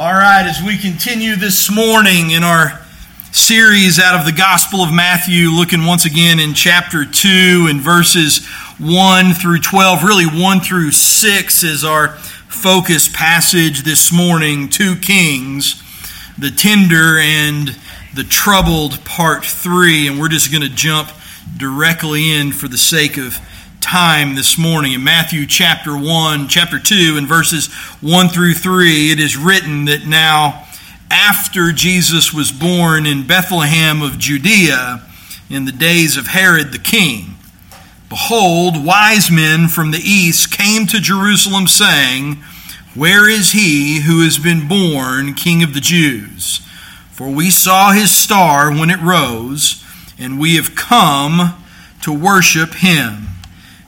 All right, as we continue this morning in our series out of the Gospel of Matthew, looking once again in chapter 2 and verses 1 through 12, really 1 through 6 is our focus passage this morning. Two kings, the tender and the troubled, part 3. And we're just going to jump directly in for the sake of time this morning. In Matthew chapter 1, chapter 2, and verses 1 through 3, it is written that now, after Jesus was born in Bethlehem of Judea, in the days of Herod the king, behold, wise men from the east came to Jerusalem, saying, Where is he who has been born King of the Jews? For we saw his star when it rose, and we have come to worship him.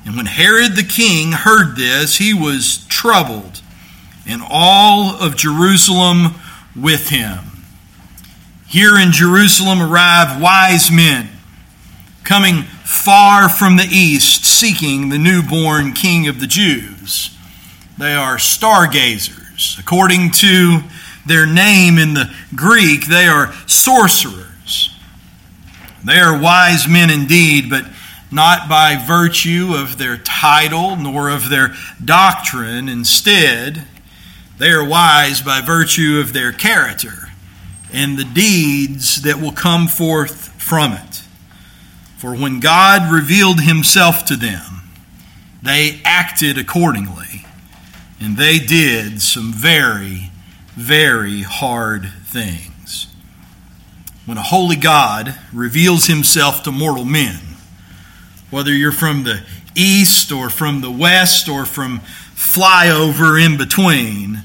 And when Herod the king heard this, he was troubled, and all of Jerusalem with him. Here in Jerusalem arrive wise men, coming far from the east, seeking the newborn king of the Jews. They are stargazers. According to their name in the Greek, they are sorcerers. They are wise men indeed, but not by virtue of their title nor of their doctrine. Instead, they are wise by virtue of their character and the deeds that will come forth from it. For when God revealed himself to them, they acted accordingly, and they did some very, very hard things. When a holy God reveals himself to mortal men, whether you're from the east or from the west or from flyover in between,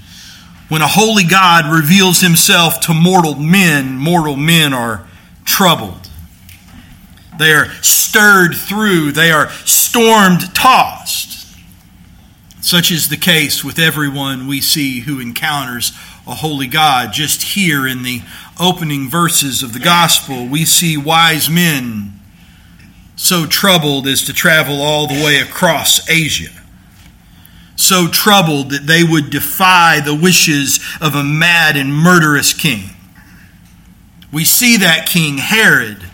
when a holy God reveals himself to mortal men, mortal men are troubled. They are stirred through, they are stormed tossed. Such is the case with everyone we see who encounters a holy God. Just here in the opening verses of the gospel, we see wise men so troubled as to travel all the way across Asia. So troubled that they would defy the wishes of a mad and murderous king. We see that king, Herod,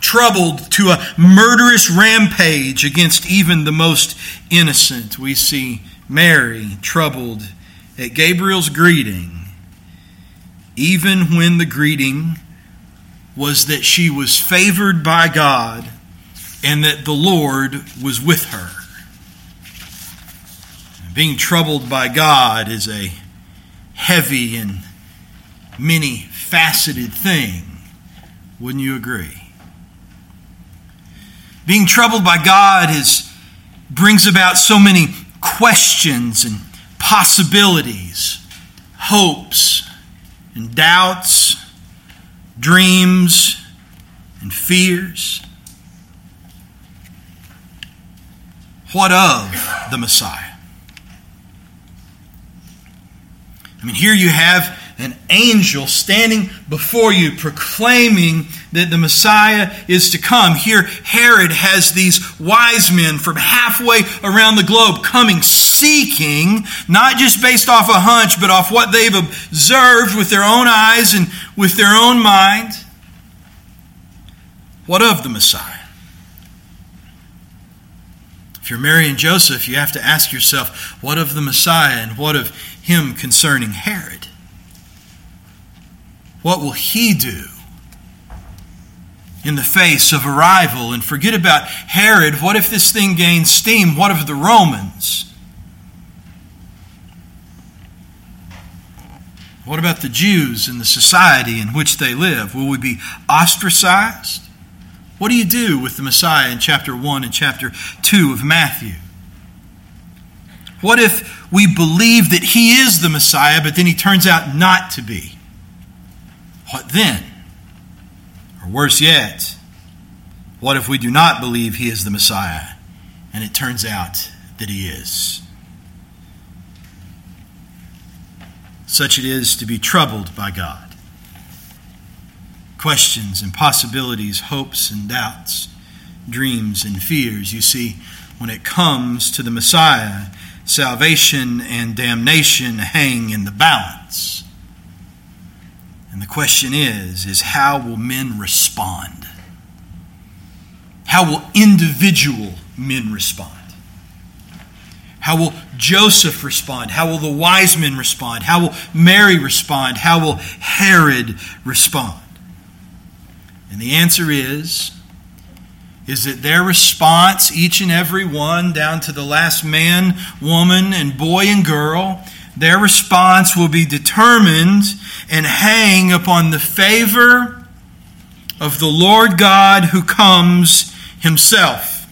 troubled to a murderous rampage against even the most innocent. We see Mary troubled at Gabriel's greeting, even when the greeting was that she was favored by God and that the Lord was with her. Being troubled by God is a heavy and many faceted thing. Wouldn't you agree? Being troubled by God is, brings about so many questions and possibilities, hopes and doubts, dreams and fears. What of the Messiah? I mean, here you have an angel standing before you proclaiming that the Messiah is to come. Here, Herod has these wise men from halfway around the globe coming seeking, not just based off a hunch, but off what they've observed with their own eyes and with their own mind. What of the Messiah? If you're Mary and Joseph, you have to ask yourself, what of the Messiah and what of him concerning Herod? What will he do in the face of arrival? And forget about Herod. What if this thing gains steam? What of the Romans? What about the Jews and the society in which they live? Will we be ostracized? What do you do with the Messiah in chapter 1 and chapter 2 of Matthew? What if we believe that he is the Messiah, but then he turns out not to be? What then? Or worse yet, what if we do not believe he is the Messiah and it turns out that he is? Such it is to be troubled by God questions and possibilities, hopes and doubts, dreams and fears. You see, when it comes to the Messiah, salvation and damnation hang in the balance. And the question is, is how will men respond? How will individual men respond? How will Joseph respond? How will the wise men respond? How will Mary respond? How will Herod respond? And the answer is is that their response, each and every one, down to the last man, woman, and boy and girl, their response will be determined and hang upon the favor of the Lord God who comes himself.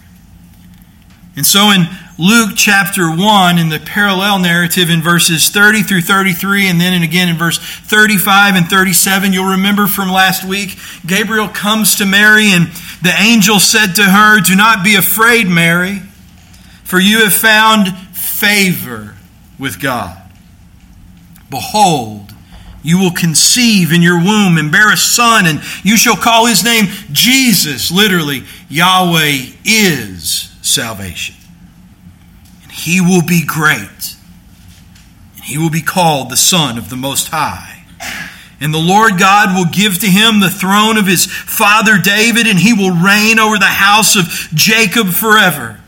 And so in Luke chapter 1 in the parallel narrative in verses 30 through 33 and then and again in verse 35 and 37 you'll remember from last week Gabriel comes to Mary and the angel said to her do not be afraid Mary for you have found favor with God. Behold you will conceive in your womb and bear a son and you shall call his name Jesus. Literally Yahweh is salvation he will be great, and he will be called the Son of the Most High. And the Lord God will give to him the throne of his father David, and he will reign over the house of Jacob forever.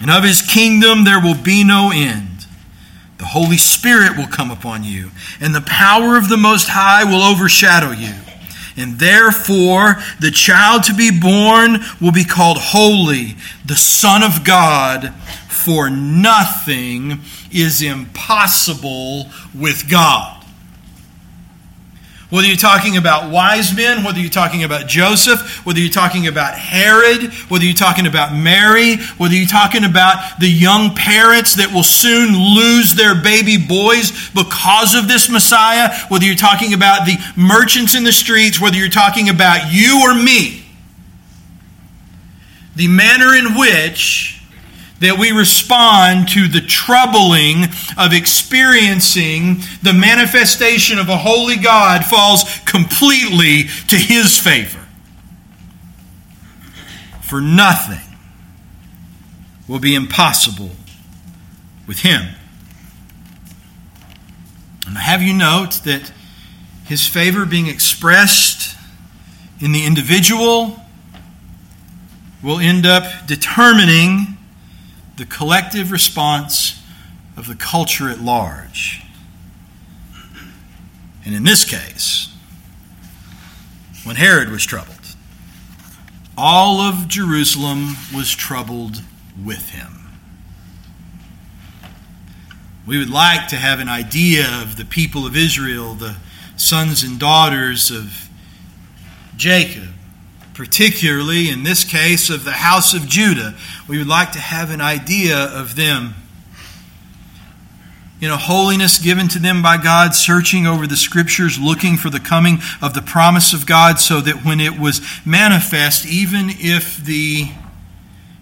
And of his kingdom there will be no end. The Holy Spirit will come upon you, and the power of the Most High will overshadow you. And therefore, the child to be born will be called Holy, the Son of God for nothing is impossible with God. Whether you're talking about wise men, whether you're talking about Joseph, whether you're talking about Herod, whether you're talking about Mary, whether you're talking about the young parents that will soon lose their baby boys because of this Messiah, whether you're talking about the merchants in the streets, whether you're talking about you or me, the manner in which that we respond to the troubling of experiencing the manifestation of a holy God falls completely to his favor. For nothing will be impossible with him. And I have you note that his favor being expressed in the individual will end up determining the collective response of the culture at large. And in this case, when Herod was troubled, all of Jerusalem was troubled with him. We would like to have an idea of the people of Israel, the sons and daughters of Jacob, particularly in this case of the house of Judah. We would like to have an idea of them. You know, holiness given to them by God, searching over the scriptures, looking for the coming of the promise of God, so that when it was manifest, even if the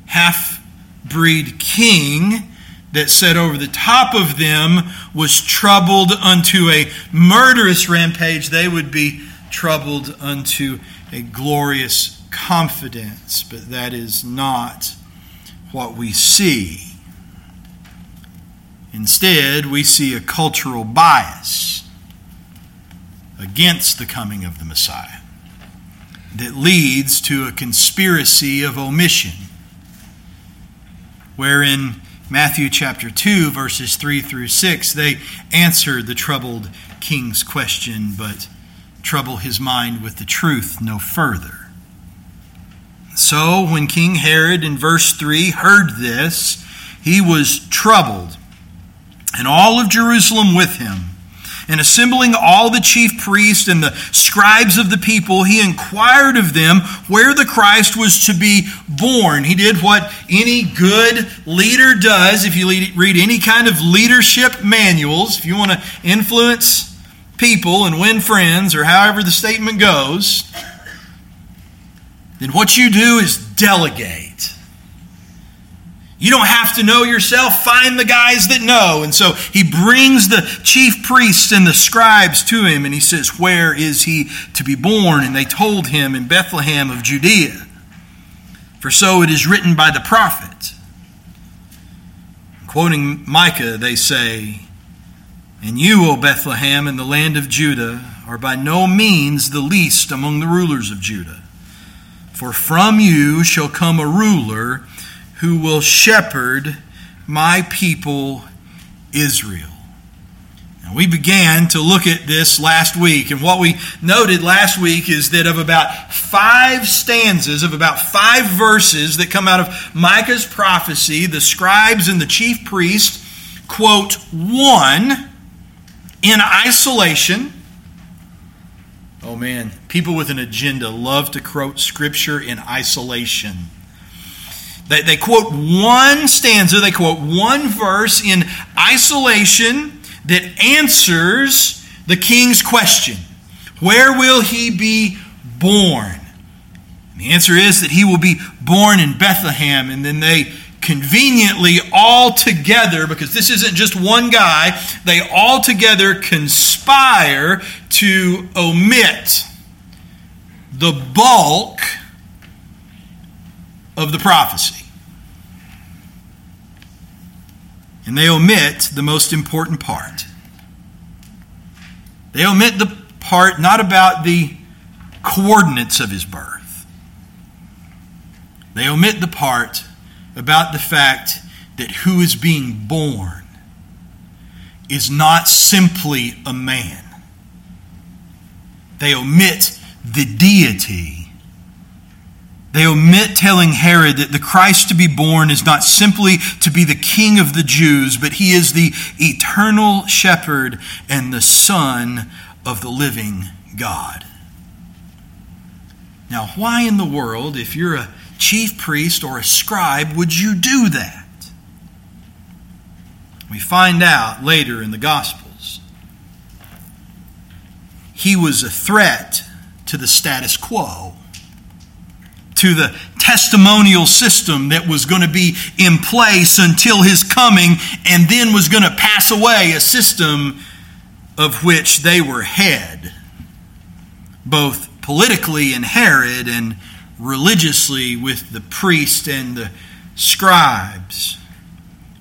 half breed king that sat over the top of them was troubled unto a murderous rampage, they would be troubled unto a glorious confidence, but that is not what we see. Instead, we see a cultural bias against the coming of the Messiah that leads to a conspiracy of omission, wherein Matthew chapter 2, verses 3 through 6, they answer the troubled king's question, but trouble his mind with the truth no further. So, when King Herod in verse 3 heard this, he was troubled, and all of Jerusalem with him. And assembling all the chief priests and the scribes of the people, he inquired of them where the Christ was to be born. He did what any good leader does. If you read any kind of leadership manuals, if you want to influence people and win friends, or however the statement goes, then what you do is delegate. You don't have to know yourself. Find the guys that know. And so he brings the chief priests and the scribes to him, and he says, Where is he to be born? And they told him, In Bethlehem of Judea. For so it is written by the prophet. Quoting Micah, they say, And you, O Bethlehem, in the land of Judah, are by no means the least among the rulers of Judah. For from you shall come a ruler who will shepherd my people Israel. And we began to look at this last week, and what we noted last week is that of about five stanzas, of about five verses that come out of Micah's prophecy, the scribes and the chief priest quote one in isolation. Oh man, people with an agenda love to quote scripture in isolation. They, they quote one stanza, they quote one verse in isolation that answers the king's question Where will he be born? And the answer is that he will be born in Bethlehem, and then they conveniently all together, because this isn't just one guy, they all together conspire to omit the bulk of the prophecy. And they omit the most important part. They omit the part not about the coordinates of his birth. They omit the part about the fact that who is being born is not simply a man. They omit the deity. They omit telling Herod that the Christ to be born is not simply to be the king of the Jews, but he is the eternal shepherd and the son of the living God. Now, why in the world, if you're a chief priest or a scribe would you do that? We find out later in the Gospels. He was a threat to the status quo, to the testimonial system that was going to be in place until his coming and then was going to pass away, a system of which they were head, both politically in Herod and religiously with the priest and the scribes.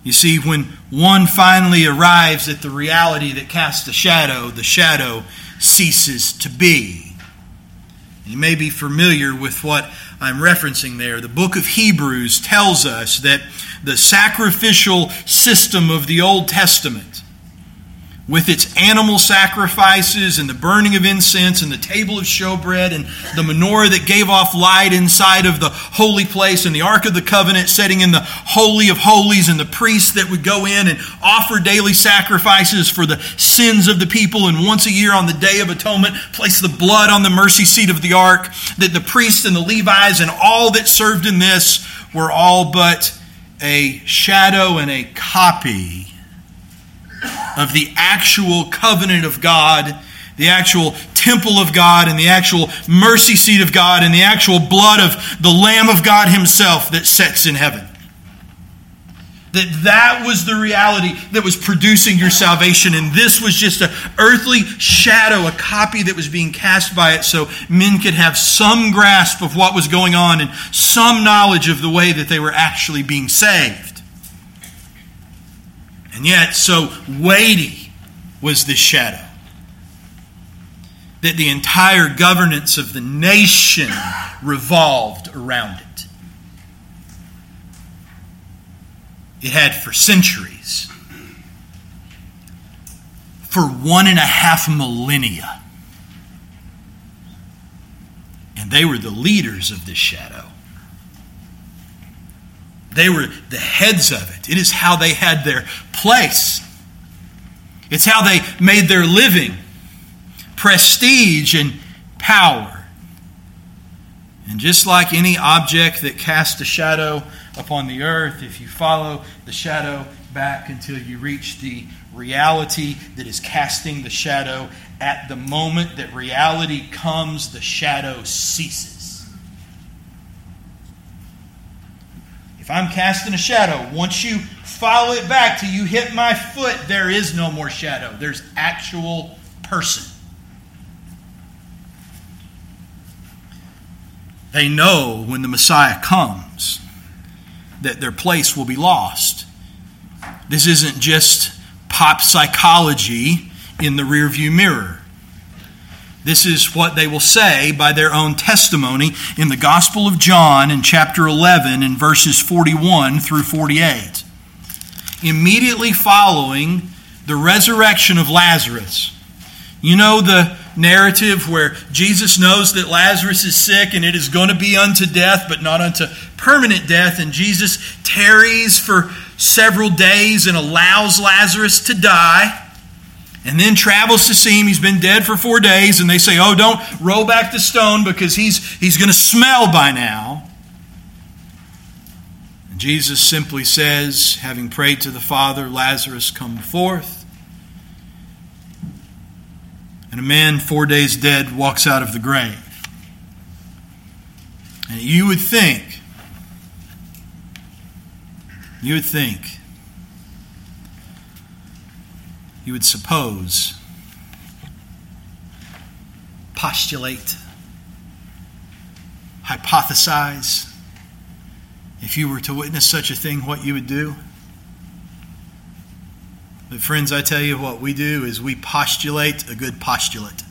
You see, when one finally arrives at the reality that casts a shadow, the shadow ceases to be. You may be familiar with what I'm referencing there. The book of Hebrews tells us that the sacrificial system of the Old Testament with its animal sacrifices and the burning of incense and the table of showbread and the menorah that gave off light inside of the holy place and the Ark of the Covenant setting in the Holy of Holies and the priests that would go in and offer daily sacrifices for the sins of the people and once a year on the Day of Atonement place the blood on the mercy seat of the Ark, that the priests and the Levites and all that served in this were all but a shadow and a copy of the actual covenant of God, the actual temple of God, and the actual mercy seat of God, and the actual blood of the Lamb of God Himself that sets in heaven. That that was the reality that was producing your salvation, and this was just an earthly shadow, a copy that was being cast by it, so men could have some grasp of what was going on and some knowledge of the way that they were actually being saved. And yet, so weighty was this shadow that the entire governance of the nation revolved around it. It had for centuries, for one and a half millennia. And they were the leaders of this shadow. They were the heads of it. It is how they had their place. It's how they made their living, prestige, and power. And just like any object that casts a shadow upon the earth, if you follow the shadow back until you reach the reality that is casting the shadow, at the moment that reality comes, the shadow ceases. If I'm casting a shadow, once you follow it back till you hit my foot, there is no more shadow. There's actual person. They know when the Messiah comes that their place will be lost. This isn't just pop psychology in the rearview mirror. This is what they will say by their own testimony in the Gospel of John in chapter 11 in verses 41 through 48. Immediately following the resurrection of Lazarus, you know the narrative where Jesus knows that Lazarus is sick and it is going to be unto death, but not unto permanent death. And Jesus tarries for several days and allows Lazarus to die and then travels to see him. He's been dead for four days, and they say, Oh, don't roll back the stone because he's, he's going to smell by now. And Jesus simply says, having prayed to the Father, Lazarus, come forth. And a man four days dead walks out of the grave. And you would think, you would think you would suppose, postulate, hypothesize, if you were to witness such a thing, what you would do. But, friends, I tell you what we do is we postulate a good postulate.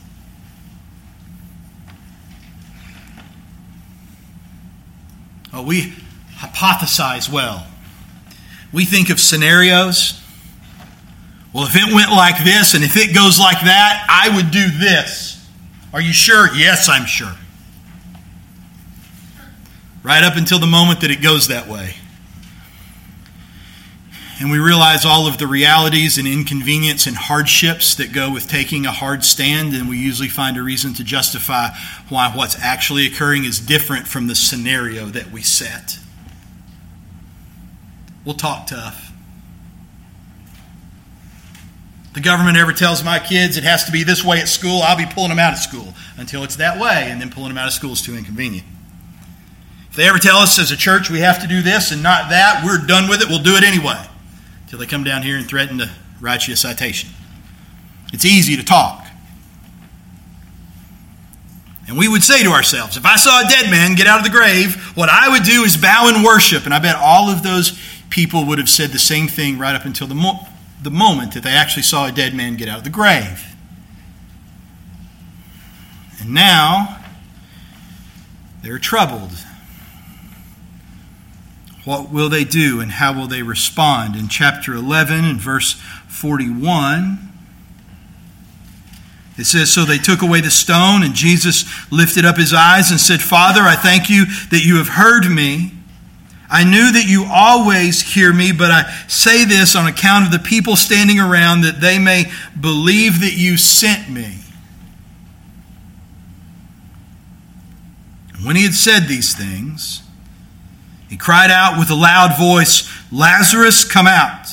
Oh, we hypothesize well. We think of scenarios well, if it went like this and if it goes like that, I would do this. Are you sure? Yes, I'm sure. Right up until the moment that it goes that way. And we realize all of the realities and inconvenience and hardships that go with taking a hard stand, and we usually find a reason to justify why what's actually occurring is different from the scenario that we set. We'll talk tough the government ever tells my kids it has to be this way at school, I'll be pulling them out of school until it's that way, and then pulling them out of school is too inconvenient. If they ever tell us as a church we have to do this and not that, we're done with it, we'll do it anyway. Until they come down here and threaten to write you a citation. It's easy to talk. And we would say to ourselves, if I saw a dead man get out of the grave, what I would do is bow and worship. And I bet all of those people would have said the same thing right up until the mo- the moment that they actually saw a dead man get out of the grave. And now they're troubled. What will they do and how will they respond? In chapter 11 and verse 41, it says, So they took away the stone, and Jesus lifted up his eyes and said, Father, I thank you that you have heard me. I knew that you always hear me, but I say this on account of the people standing around that they may believe that you sent me. When he had said these things, he cried out with a loud voice, Lazarus, come out.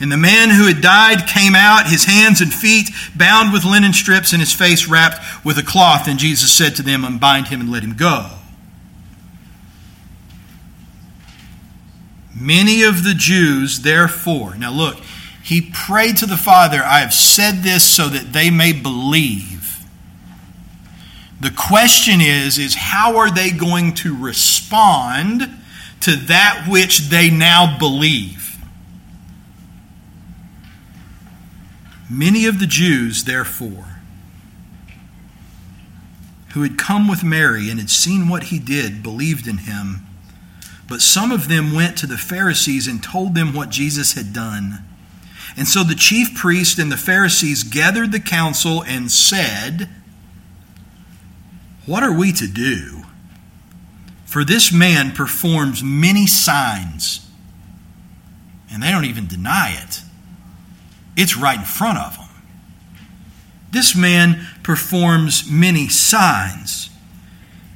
And the man who had died came out, his hands and feet bound with linen strips, and his face wrapped with a cloth. And Jesus said to them, Unbind him and let him go. Many of the Jews, therefore, now look, he prayed to the Father, I have said this so that they may believe. The question is, is how are they going to respond to that which they now believe? Many of the Jews, therefore, who had come with Mary and had seen what he did, believed in him. But some of them went to the Pharisees and told them what Jesus had done. And so the chief priest and the Pharisees gathered the council and said, What are we to do? For this man performs many signs, and they don't even deny it. It's right in front of them. This man performs many signs.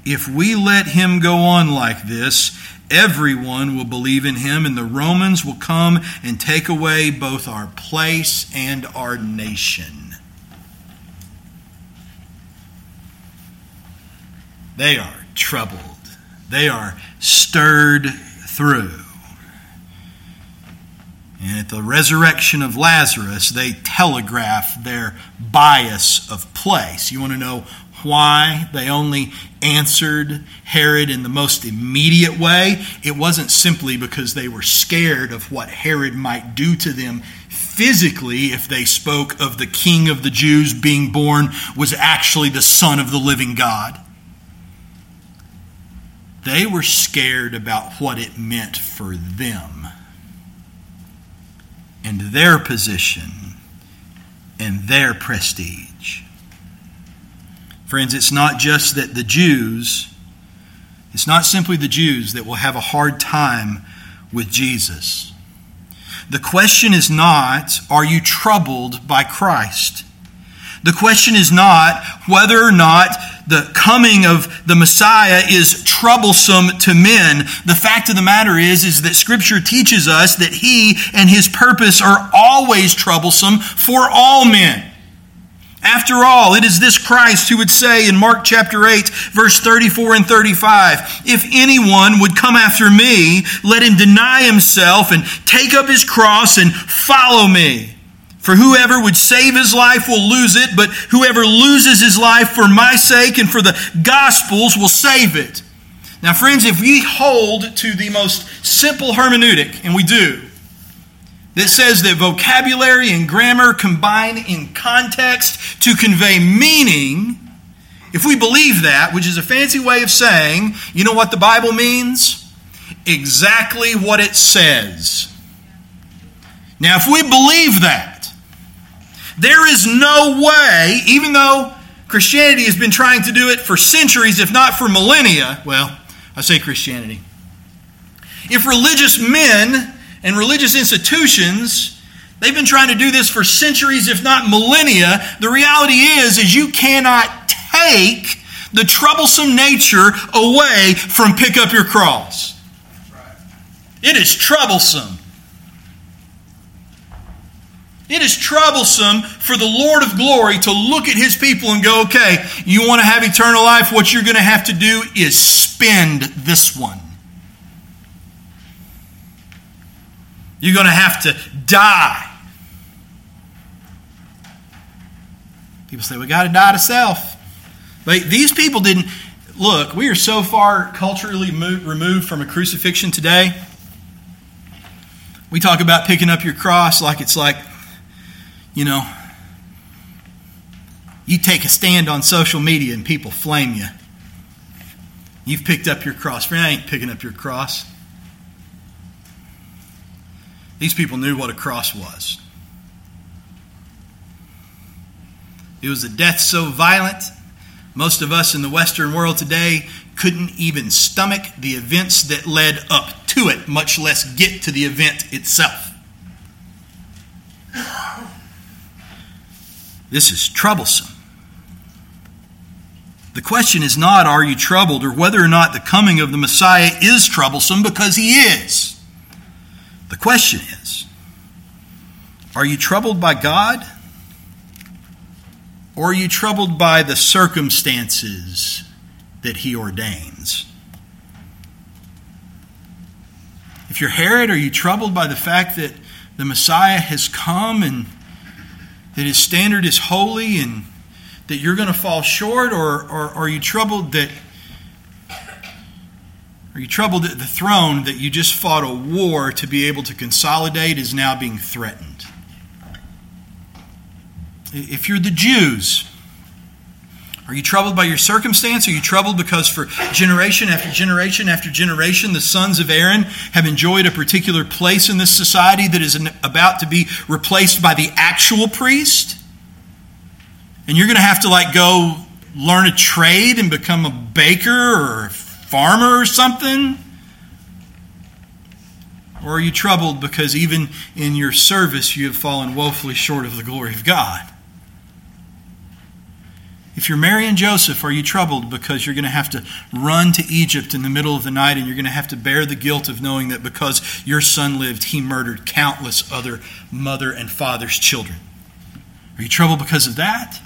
If we let him go on like this, everyone will believe in him, and the Romans will come and take away both our place and our nation. They are troubled, they are stirred through. And at the resurrection of Lazarus, they telegraph their bias of place. You want to know why they only answered Herod in the most immediate way, it wasn't simply because they were scared of what Herod might do to them physically if they spoke of the king of the Jews being born was actually the son of the living God. They were scared about what it meant for them and their position and their prestige. Friends, it's not just that the Jews, it's not simply the Jews that will have a hard time with Jesus. The question is not, are you troubled by Christ? The question is not whether or not the coming of the Messiah is troublesome to men. The fact of the matter is, is that Scripture teaches us that He and His purpose are always troublesome for all men. After all, it is this Christ who would say in Mark chapter 8, verse 34 and 35, If anyone would come after me, let him deny himself and take up his cross and follow me. For whoever would save his life will lose it, but whoever loses his life for my sake and for the gospel's will save it. Now, friends, if we hold to the most simple hermeneutic, and we do, that says that vocabulary and grammar combine in context to convey meaning, if we believe that, which is a fancy way of saying, you know what the Bible means? Exactly what it says. Now, if we believe that, there is no way, even though Christianity has been trying to do it for centuries, if not for millennia, well, I say Christianity. If religious men and religious institutions they've been trying to do this for centuries if not millennia the reality is is you cannot take the troublesome nature away from pick up your cross it is troublesome it is troublesome for the Lord of glory to look at his people and go, okay, you want to have eternal life? What you're going to have to do is spend this one. You're going to have to die. People say, we got to die to self. But these people didn't. Look, we are so far culturally removed from a crucifixion today. We talk about picking up your cross like it's like you know, you take a stand on social media and people flame you. You've picked up your cross. Friend, I ain't picking up your cross. These people knew what a cross was. It was a death so violent, most of us in the Western world today couldn't even stomach the events that led up to it, much less get to the event itself. This is troublesome. The question is not, are you troubled, or whether or not the coming of the Messiah is troublesome, because he is. The question is, are you troubled by God, or are you troubled by the circumstances that he ordains? If you're Herod, are you troubled by the fact that the Messiah has come and that his standard is holy and that you're going to fall short, or, or, are you troubled that are you troubled that the throne that you just fought a war to be able to consolidate is now being threatened? If you're the Jews, are you troubled by your circumstance? Are you troubled because for generation after generation after generation, the sons of Aaron have enjoyed a particular place in this society that is about to be replaced by the actual priest? And you're going to have to like go learn a trade and become a baker or farmer or something? Or are you troubled because even in your service you have fallen woefully short of the glory of God? If you're Mary and Joseph, are you troubled because you're going to have to run to Egypt in the middle of the night and you're going to have to bear the guilt of knowing that because your son lived, he murdered countless other mother and father's children? Are you troubled because of that?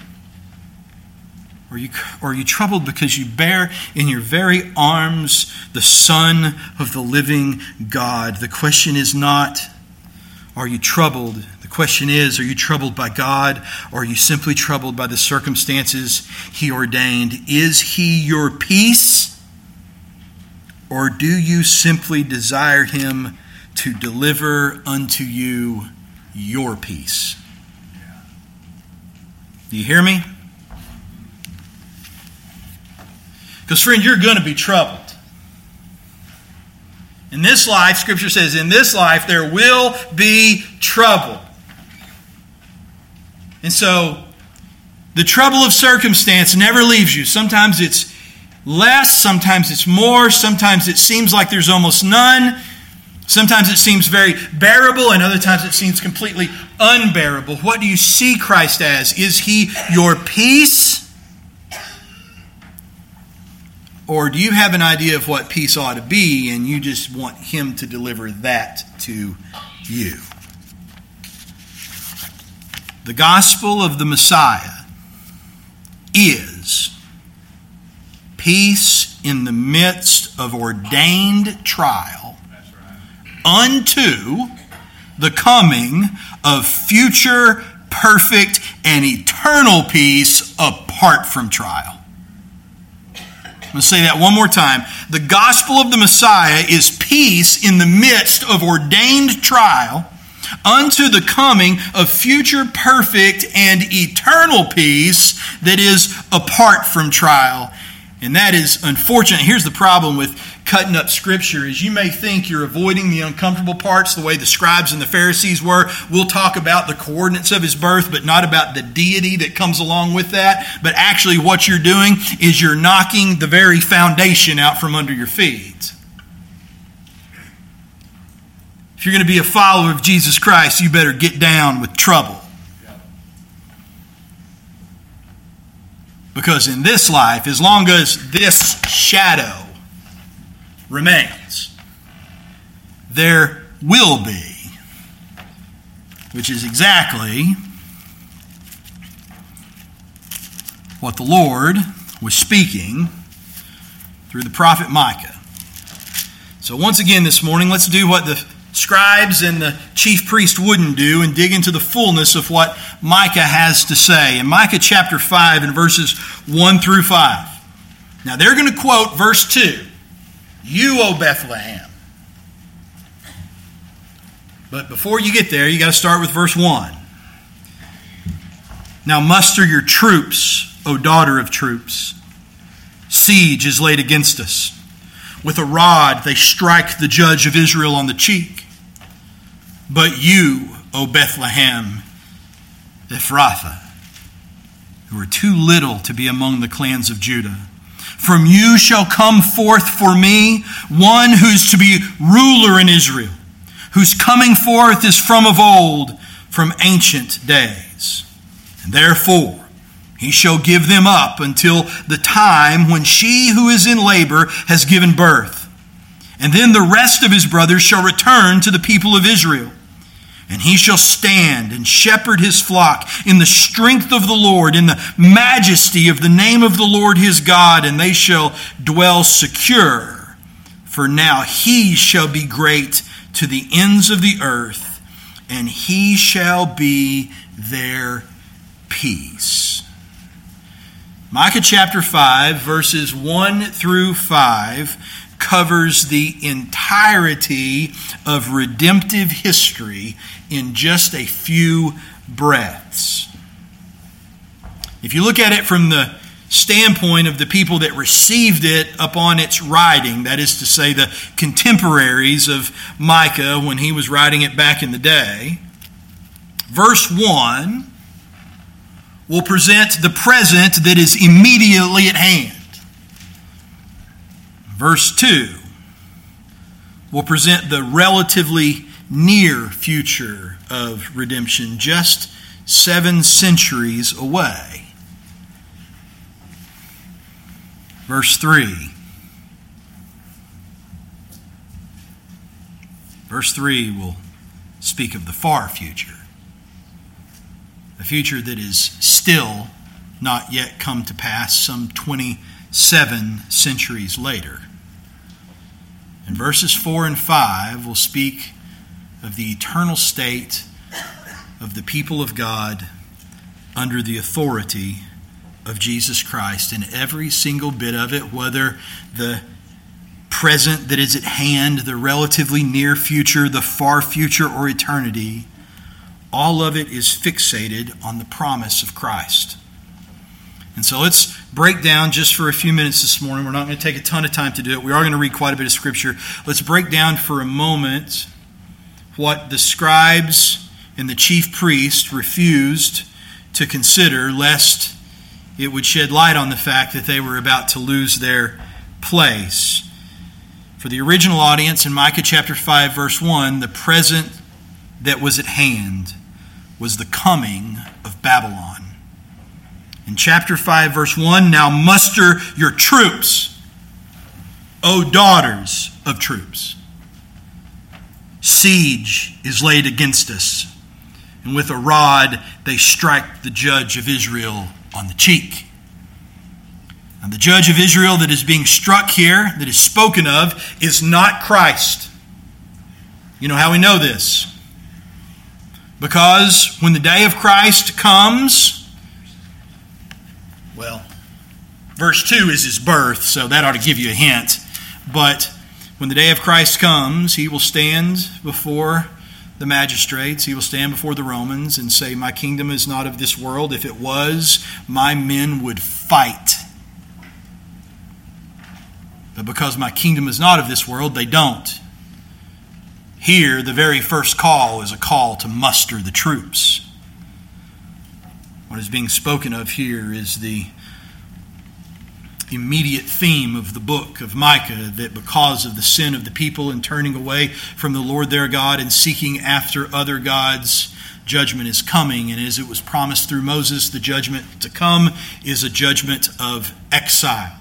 Or you, or you troubled because you bear in your very arms the Son of the living God? The question is not, are you troubled? The question is, are you troubled by God or are you simply troubled by the circumstances He ordained? Is He your peace or do you simply desire Him to deliver unto you your peace. Do you hear me? Because, friend, you're going to be troubled. In this life, Scripture says, in this life there will be trouble. And so, the trouble of circumstance never leaves you. Sometimes it's less, sometimes it's more, sometimes it seems like there's almost none. Sometimes it seems very bearable, and other times it seems completely unbearable. What do you see Christ as? Is he your peace? Or do you have an idea of what peace ought to be and you just want him to deliver that to you? The gospel of the Messiah is peace in the midst of ordained trial unto the coming of future, perfect, and eternal peace apart from trial. I'm going to say that one more time. The gospel of the Messiah is peace in the midst of ordained trial unto the coming of future perfect and eternal peace that is apart from trial. And that is unfortunate. Here's the problem with cutting up scripture is you may think you're avoiding the uncomfortable parts the way the scribes and the Pharisees were. We'll talk about the coordinates of his birth, but not about the deity that comes along with that. But actually, what you're doing is you're knocking the very foundation out from under your feet. If you're going to be a follower of Jesus Christ, you better get down with trouble. Because in this life, as long as this shadow remains. There will be, which is exactly what the Lord was speaking through the prophet Micah. So, once again, this morning, let's do what the scribes and the chief priest wouldn't do and dig into the fullness of what Micah has to say. In Micah chapter 5 and verses 1 through 5. Now, they're going to quote verse 2. You, O Bethlehem. But before you get there, you got to start with verse 1. Now muster your troops, O daughter of troops. Siege is laid against us. With a rod they strike the judge of Israel on the cheek. But you, O Bethlehem, Ephrathah, who are too little to be among the clans of Judah, from you shall come forth for me one who's to be ruler in Israel, whose coming forth is from of old, from ancient days. And therefore, he shall give them up until the time when she who is in labor has given birth. And then the rest of his brothers shall return to the people of Israel. And he shall stand and shepherd his flock in the strength of the Lord, in the majesty of the name of the Lord his God, and they shall dwell secure. For now he shall be great to the ends of the earth, and he shall be their peace. Micah chapter 5, verses 1 through 5 covers the entirety of redemptive history in just a few breaths. If you look at it from the standpoint of the people that received it upon its writing, that is to say, the contemporaries of Micah when he was writing it back in the day, verse 1 will present the present that is immediately at hand. Verse 2 will present the relatively near future of redemption, just seven centuries away. Verse 3. Verse 3 will speak of the far future, a future that is still not yet come to pass some 27 centuries later. And verses 4 and 5 will speak of the eternal state of the people of God under the authority of Jesus Christ. And every single bit of it, whether the present that is at hand, the relatively near future, the far future, or eternity, all of it is fixated on the promise of Christ. And so let's break down just for a few minutes this morning. We're not going to take a ton of time to do it. We are going to read quite a bit of Scripture. Let's break down for a moment what the scribes and the chief priest refused to consider, lest it would shed light on the fact that they were about to lose their place. For the original audience in Micah chapter 5, verse 1, the present that was at hand was the coming of Babylon. In chapter 5, verse 1, now muster your troops, O daughters of troops. Siege is laid against us, and with a rod they strike the judge of Israel on the cheek. And the judge of Israel that is being struck here, that is spoken of, is not Christ. You know how we know this? Because when the day of Christ comes, well, verse 2 is his birth, so that ought to give you a hint. But when the day of Christ comes, he will stand before the magistrates, he will stand before the Romans and say, My kingdom is not of this world. If it was, my men would fight. But because my kingdom is not of this world, they don't. Here, the very first call is a call to muster the troops. What is being spoken of here is the immediate theme of the book of Micah that because of the sin of the people and turning away from the Lord their God and seeking after other gods, judgment is coming. And as it was promised through Moses, the judgment to come is a judgment of exile.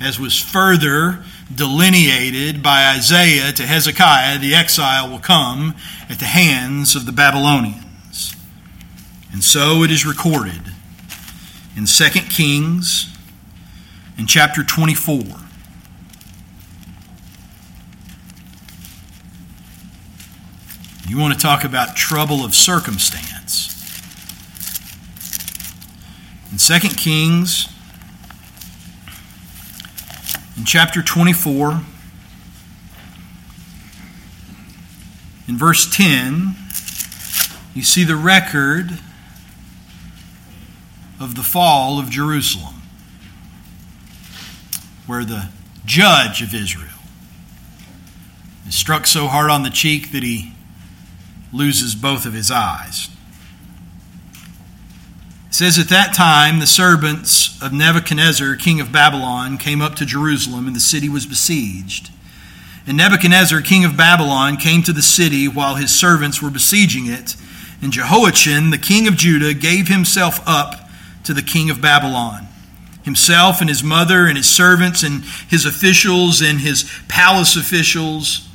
As was further delineated by Isaiah to Hezekiah, the exile will come at the hands of the Babylonians. And so it is recorded in 2 Kings in chapter 24. You want to talk about trouble of circumstance. In 2 Kings, in chapter 24, in verse 10, you see the record of the fall of Jerusalem, where the judge of Israel is struck so hard on the cheek that he loses both of his eyes. It says, At that time, the servants of Nebuchadnezzar, king of Babylon, came up to Jerusalem, and the city was besieged. And Nebuchadnezzar, king of Babylon, came to the city while his servants were besieging it. And Jehoiachin, the king of Judah, gave himself up to the king of Babylon. Himself and his mother and his servants and his officials and his palace officials.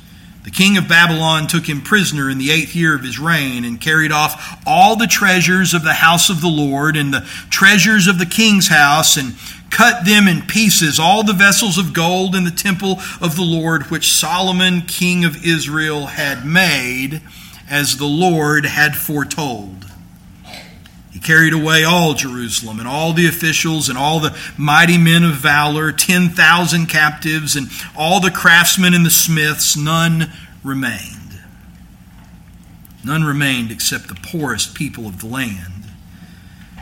The king of Babylon took him prisoner in the eighth year of his reign and carried off all the treasures of the house of the Lord and the treasures of the king's house and cut them in pieces, all the vessels of gold in the temple of the Lord which Solomon, king of Israel, had made, as the Lord had foretold. He carried away all Jerusalem and all the officials and all the mighty men of valor, 10,000 captives, and all the craftsmen and the smiths. None remained. None remained except the poorest people of the land.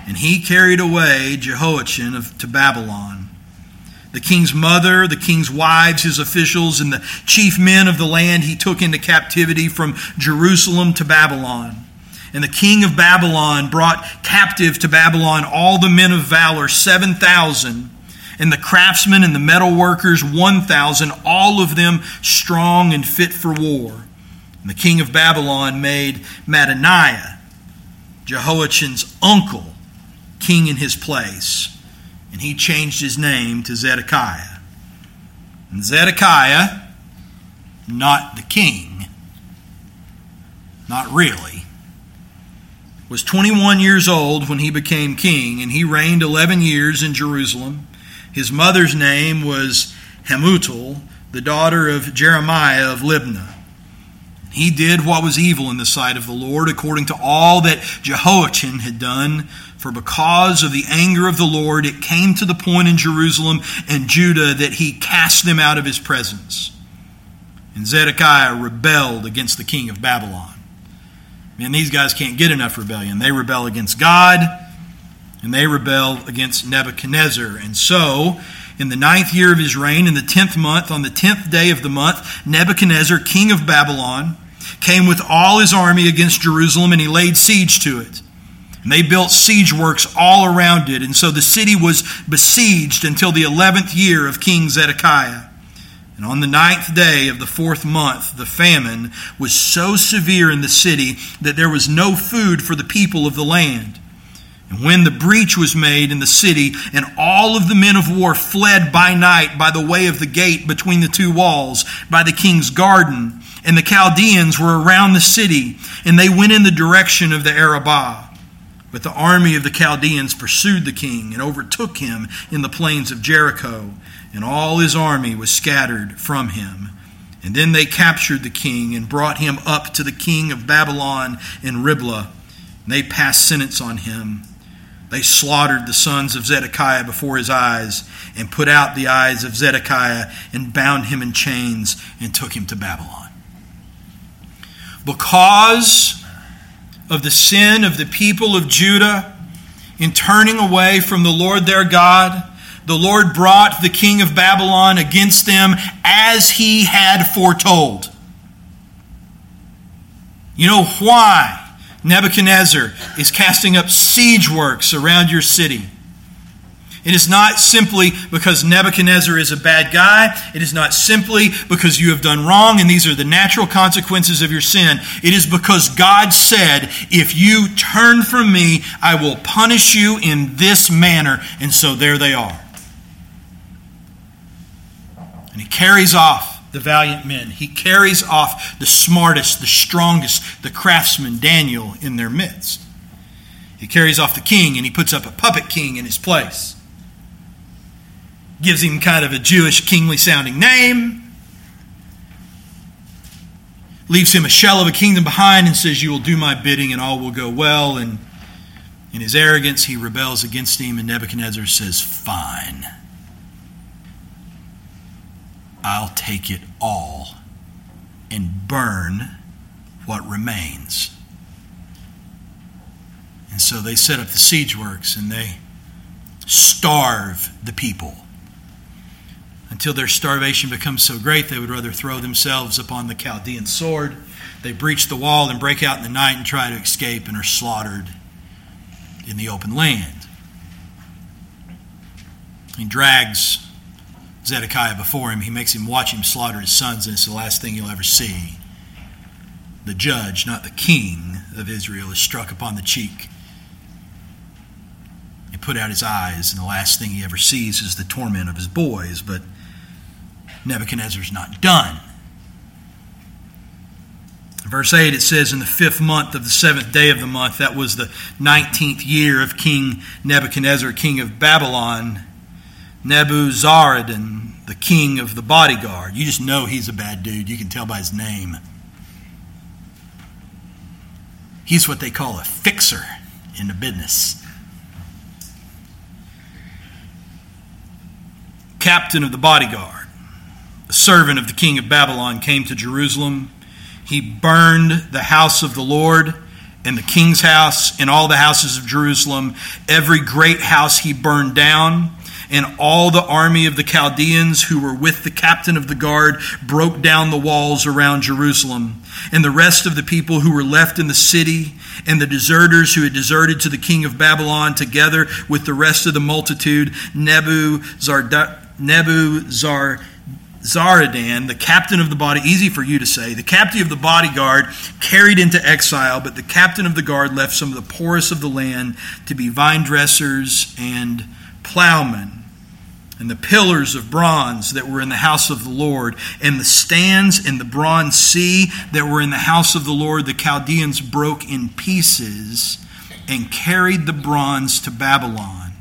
And he carried away Jehoiachin of, to Babylon. The king's mother, the king's wives, his officials, and the chief men of the land he took into captivity from Jerusalem to Babylon. And the king of Babylon brought captive to Babylon all the men of valor, 7,000, and the craftsmen and the metal workers, 1,000, all of them strong and fit for war. And the king of Babylon made Mattaniah, Jehoiachin's uncle, king in his place. And he changed his name to Zedekiah. And Zedekiah, not the king, not really was 21 years old when he became king, and he reigned 11 years in Jerusalem. His mother's name was Hamutal, the daughter of Jeremiah of Libnah. He did what was evil in the sight of the Lord, according to all that Jehoiachin had done. For because of the anger of the Lord, it came to the point in Jerusalem and Judah that he cast them out of his presence. And Zedekiah rebelled against the king of Babylon. And these guys can't get enough rebellion. They rebel against God and they rebel against Nebuchadnezzar. And so, in the ninth year of his reign, in the tenth month, on the tenth day of the month, Nebuchadnezzar, king of Babylon, came with all his army against Jerusalem and he laid siege to it. And they built siege works all around it. And so the city was besieged until the eleventh year of King Zedekiah. And on the ninth day of the fourth month, the famine was so severe in the city that there was no food for the people of the land. And when the breach was made in the city, and all of the men of war fled by night by the way of the gate between the two walls, by the king's garden, and the Chaldeans were around the city, and they went in the direction of the Arabah. But the army of the Chaldeans pursued the king and overtook him in the plains of Jericho and all his army was scattered from him. And then they captured the king and brought him up to the king of Babylon in Riblah. And they passed sentence on him. They slaughtered the sons of Zedekiah before his eyes and put out the eyes of Zedekiah and bound him in chains and took him to Babylon. Because of the sin of the people of Judah in turning away from the Lord their God, the Lord brought the king of Babylon against them as he had foretold. You know why Nebuchadnezzar is casting up siege works around your city. It is not simply because Nebuchadnezzar is a bad guy. It is not simply because you have done wrong and these are the natural consequences of your sin. It is because God said, If you turn from me, I will punish you in this manner. And so there they are. And he carries off the valiant men. He carries off the smartest, the strongest, the craftsman, Daniel, in their midst. He carries off the king and he puts up a puppet king in his place. Gives him kind of a Jewish kingly sounding name. Leaves him a shell of a kingdom behind and says, You will do my bidding and all will go well. And in his arrogance, he rebels against him, and Nebuchadnezzar says, Fine. I'll take it all and burn what remains. And so they set up the siege works and they starve the people until their starvation becomes so great they would rather throw themselves upon the Chaldean sword. They breach the wall and break out in the night and try to escape and are slaughtered in the open land. He drags Zedekiah before him, he makes him watch him slaughter his sons, and it's the last thing you'll ever see. The judge, not the king of Israel, is struck upon the cheek. He put out his eyes, and the last thing he ever sees is the torment of his boys. But Nebuchadnezzar's not done. verse 8, it says, In the fifth month of the seventh day of the month, that was the 19th year of King Nebuchadnezzar, king of Babylon, Nebuzaradan, the king of the bodyguard. You just know he's a bad dude. You can tell by his name. He's what they call a fixer in the business. Captain of the bodyguard, a servant of the king of Babylon, came to Jerusalem. He burned the house of the Lord and the king's house and all the houses of Jerusalem. Every great house he burned down and all the army of the Chaldeans who were with the captain of the guard broke down the walls around Jerusalem. And the rest of the people who were left in the city, and the deserters who had deserted to the king of Babylon, together with the rest of the multitude, Nebuzaradan, Zaradan, the captain of the body, easy for you to say, the captain of the bodyguard carried into exile, but the captain of the guard left some of the poorest of the land to be vine dressers and plowmen and the pillars of bronze that were in the house of the Lord, and the stands and the bronze sea that were in the house of the Lord, the Chaldeans broke in pieces and carried the bronze to Babylon.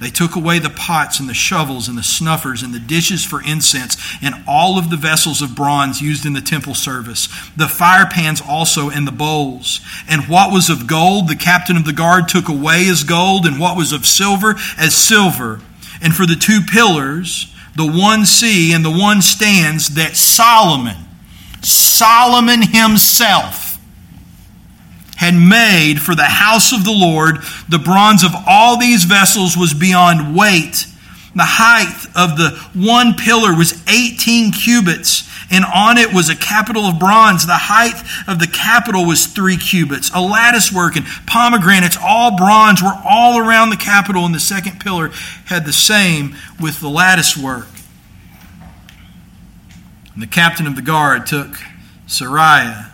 They took away the pots and the shovels and the snuffers and the dishes for incense and all of the vessels of bronze used in the temple service, the fire pans also and the bowls. And what was of gold, the captain of the guard took away as gold, and what was of silver, as silver and for the two pillars, the one sea and the one stands, that Solomon, Solomon himself, had made for the house of the Lord, the bronze of all these vessels was beyond weight. The height of the one pillar was 18 cubits, and on it was a capital of bronze. The height of the capital was three cubits. A lattice work and pomegranates, all bronze, were all around the capital, and the second pillar had the same with the lattice work. And the captain of the guard took Seraiah,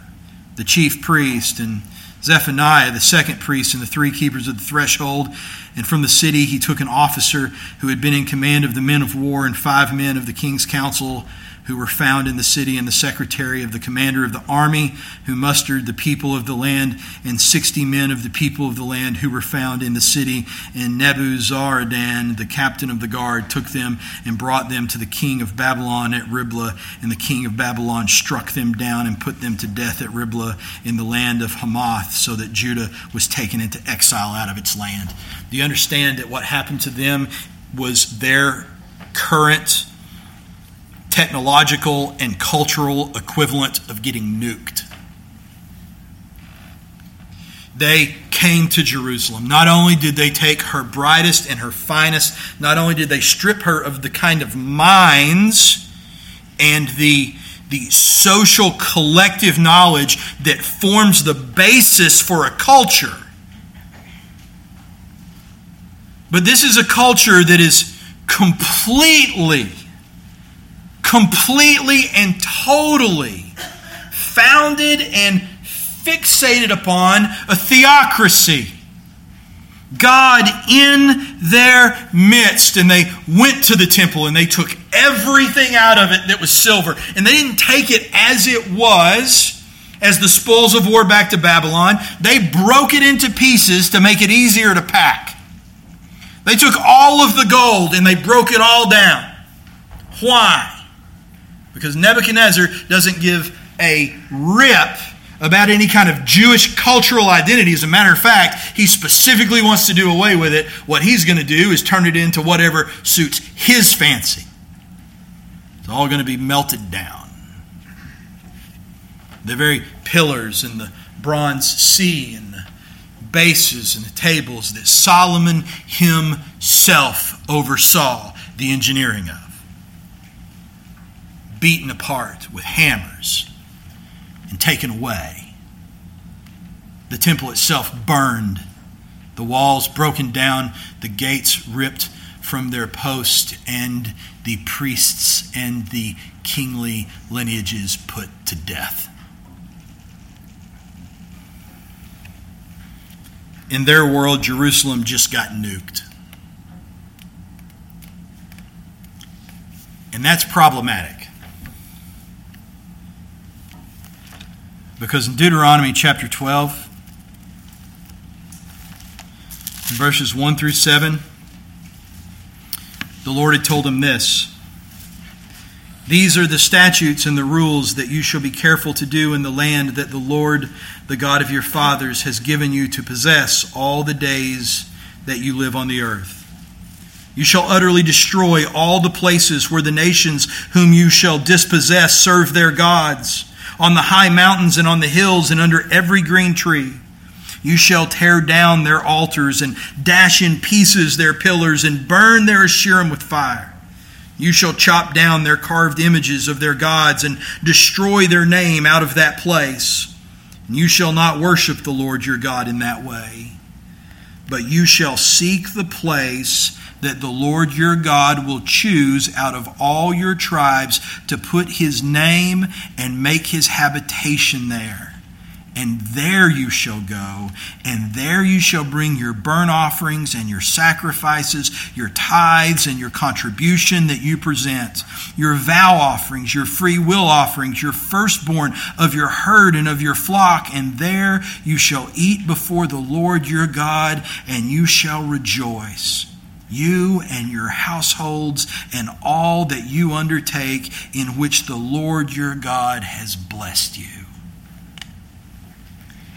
the chief priest, and Zephaniah, the second priest, and the three keepers of the threshold. And from the city he took an officer who had been in command of the men of war and five men of the king's council who were found in the city, and the secretary of the commander of the army, who mustered the people of the land, and sixty men of the people of the land who were found in the city. And Nebuzaradan, the captain of the guard, took them and brought them to the king of Babylon at Riblah. And the king of Babylon struck them down and put them to death at Riblah in the land of Hamath, so that Judah was taken into exile out of its land. Do you understand that what happened to them was their current technological and cultural equivalent of getting nuked. They came to Jerusalem. Not only did they take her brightest and her finest, not only did they strip her of the kind of minds and the, the social collective knowledge that forms the basis for a culture, but this is a culture that is completely completely and totally founded and fixated upon a theocracy. God in their midst. And they went to the temple and they took everything out of it that was silver. And they didn't take it as it was, as the spoils of war back to Babylon. They broke it into pieces to make it easier to pack. They took all of the gold and they broke it all down. Why? Because Nebuchadnezzar doesn't give a rip about any kind of Jewish cultural identity. As a matter of fact, he specifically wants to do away with it. What he's going to do is turn it into whatever suits his fancy. It's all going to be melted down. The very pillars and the bronze sea and the bases and the tables that Solomon himself oversaw the engineering of beaten apart with hammers and taken away. The temple itself burned, the walls broken down, the gates ripped from their post, and the priests and the kingly lineages put to death. In their world, Jerusalem just got nuked. And that's problematic. Because in Deuteronomy chapter 12, in verses 1 through 7, the Lord had told him this These are the statutes and the rules that you shall be careful to do in the land that the Lord, the God of your fathers, has given you to possess all the days that you live on the earth. You shall utterly destroy all the places where the nations whom you shall dispossess serve their gods on the high mountains and on the hills and under every green tree. You shall tear down their altars and dash in pieces their pillars and burn their Asherim with fire. You shall chop down their carved images of their gods and destroy their name out of that place. And you shall not worship the Lord your God in that way, but you shall seek the place that the Lord your God will choose out of all your tribes to put his name and make his habitation there. And there you shall go, and there you shall bring your burnt offerings and your sacrifices, your tithes and your contribution that you present, your vow offerings, your free will offerings, your firstborn of your herd and of your flock, and there you shall eat before the Lord your God, and you shall rejoice you and your households and all that you undertake in which the Lord your God has blessed you.